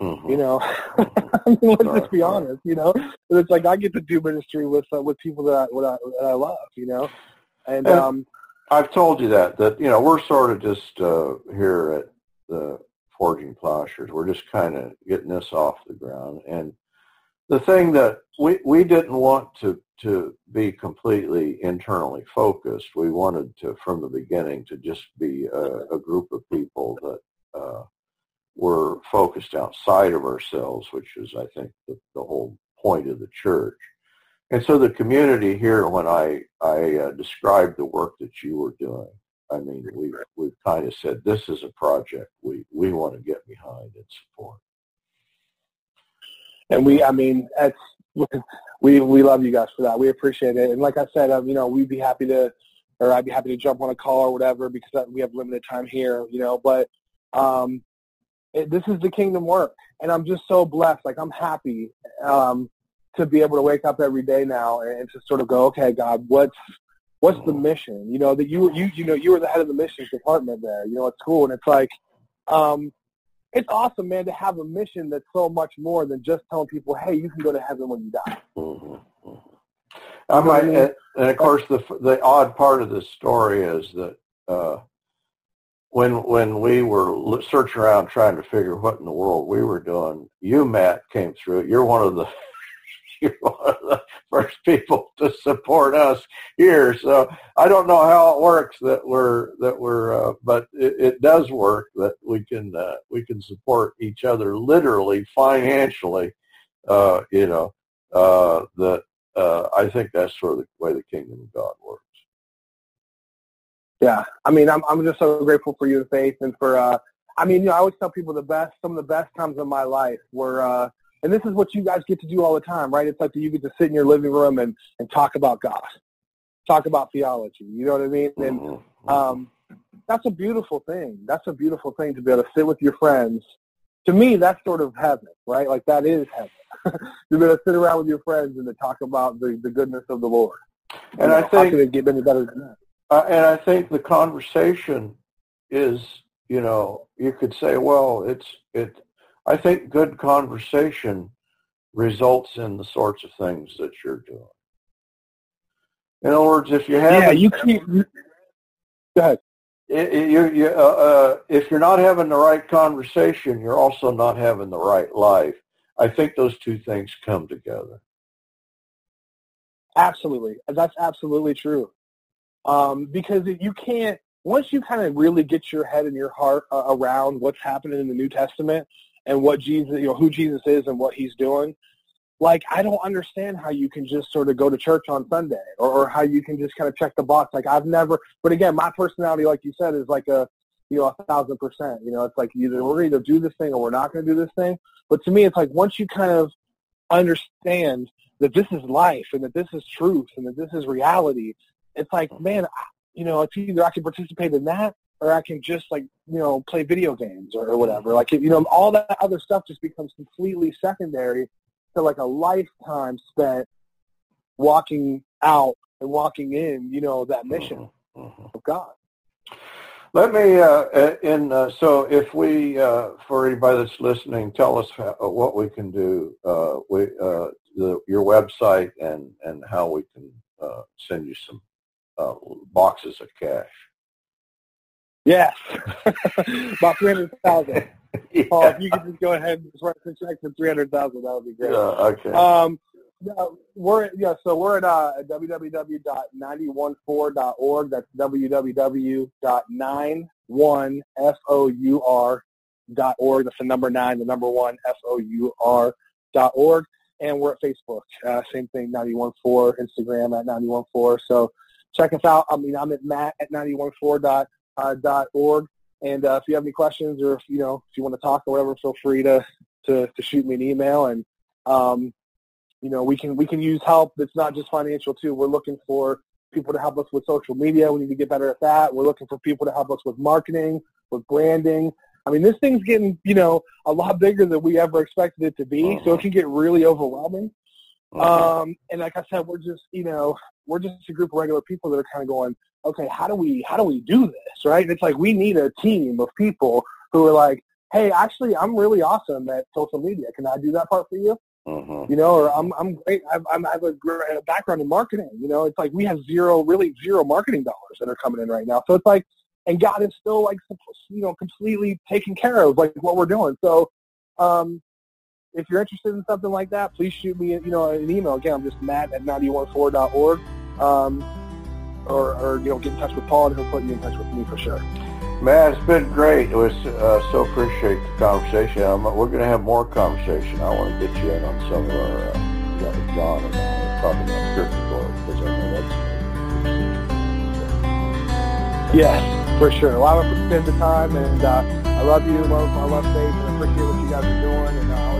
Mhm. You know, I mean, let's Right, just be right. honest. You know, but it's like I get to do ministry with uh, with people that I, what I, that I love. You know, And, um, I've told you that that you know we're sort of just uh, here at the Forging Plowshares. We're just kind of getting this off the ground. And the thing that we we didn't want to to be completely internally focused. We wanted to, from the beginning, to just be a, a group of people that uh, were focused outside of ourselves, which is, I think, the, the whole point of the church. And so the community here, when I, I uh, described the work that you were doing, I mean, we, we've kind of said, this is a project we, we want to get behind and support. And we, I mean, that's, we, we love you guys for that. We appreciate it. And like I said, um, you know, we'd be happy to, or I'd be happy to jump on a call or whatever because we have limited time here, you know, but, um, it, this is the kingdom work. And I'm just so blessed. Like I'm happy, um, to be able to wake up every day now and to sort of go, okay, God, what's what's the mission? You know that you you you know you were the head of the missions department there. You know at school, and it's like, um, it's awesome, man, to have a mission that's so much more than just telling people, hey, you can go to heaven when you die. Mm-hmm. mm-hmm. I might, and of course, the the odd part of this story is that uh, when when we were searching around trying to figure what in the world we were doing, you Matt came through. You're one of the you're one of the first people to support us here. So I don't know how it works that we're that we're, uh, but it, it, does work that we can uh, we can support each other literally financially. Uh, you know uh, that uh, I think that's sort of the way the kingdom of God works. Yeah, I mean, I'm I'm just so grateful for you, Faith, and for. Uh, I mean, you know, I always tell people the best, some of the best times of my life were and this is what you guys get to do all the time, right? It's like you get to sit in your living room and, and talk about God, talk about theology. You know what I mean? And mm-hmm. um, that's a beautiful thing. That's a beautiful thing to be able to sit with your friends. To me, that's sort of heaven, right? Like that is heaven. to be able to sit around with your friends and to talk about the, the goodness of the Lord. And you I think how can it get any better than that? Uh, and I think the conversation is, you know, you could say, well, it's it I think good conversation results in the sorts of things that you're doing. In other words, if you have yeah, you keep. Go ahead. You, you, uh, uh, if you're not having the right conversation, you're also not having the right life. I think those two things come together. Absolutely, that's absolutely true. Um, because you can't once you kind of really get your head and your heart uh, around what's happening in the New Testament, and what Jesus, you know, who Jesus is and what he's doing. Like, I don't understand how you can just sort of go to church on Sunday or, or how you can just kind of check the box. Like, I've never, but again, my personality, like you said, is like a, you know, a thousand percent. You know, it's like either we're going to do this thing or we're not going to do this thing. But to me, it's like once you kind of understand that this is life and that this is truth and that this is reality, it's like, man, you know, it's either I can participate in that or I can just like you know play video games or, or whatever. Like you know, all that other stuff just becomes completely secondary to like a lifetime spent walking out and walking in. You know that mission mm-hmm. mm-hmm. of God. Let me, uh, uh, in, uh, so if we, uh, for anybody that's listening, tell us how, uh, what we can do, uh, we, the, your website and, and how we can send you some boxes of cash. Yes, about three hundred thousand. yeah. Paul, if you could just go ahead and just write the check for three hundred thousand, that would be great. Yeah, okay. Um, yeah, we're yeah, so we're at uh, www.914.org. That's www.91four.org. That's the number nine, the number one F O U R dot org, and we're at Facebook. Uh, same thing, 914 Instagram at 914. So check us out. I mean, I'm at Matt at 914 uh, dot org. And uh, if you have any questions or if you know if you want to talk or whatever, feel free to to, to shoot me an email. And um, you know we can we can use help that's not just financial too. We're looking for people to help us with social media. We need to get better at that. We're looking for people to help us with marketing, with branding. I mean, this thing's getting, you know, a lot bigger than we ever expected it to be. So it can get really overwhelming. Um, and like I said, we're just, you know, we're just a group of regular people that are kind of going, okay, how do we how do we do this, right? It's like we need a team of people who are like, hey, actually, I'm really awesome at social media. Can I do that part for you? Uh-huh. You know, or I'm I'm great. I've, I'm, I have a, great, a background in marketing. You know, it's like we have zero, really zero marketing dollars that are coming in right now. So it's like, and God is still like, you know, completely taking care of like what we're doing. So, um, if you're interested in something like that, please shoot me, you know, an email. Again, I'm just Matt at 914.org. Um, or, or, you know, get in touch with Paul and he'll put you in touch with me for sure. Matt, it's been great. It was uh, so appreciate the conversation. I'm, we're going to have more conversation. I want to get you in on some of our, uh, John and I talking about Kierkegaard because I know that's Yes, for sure. I spend the time, and uh, I love you. Love, I love Faith, and I appreciate what you guys are doing. And uh,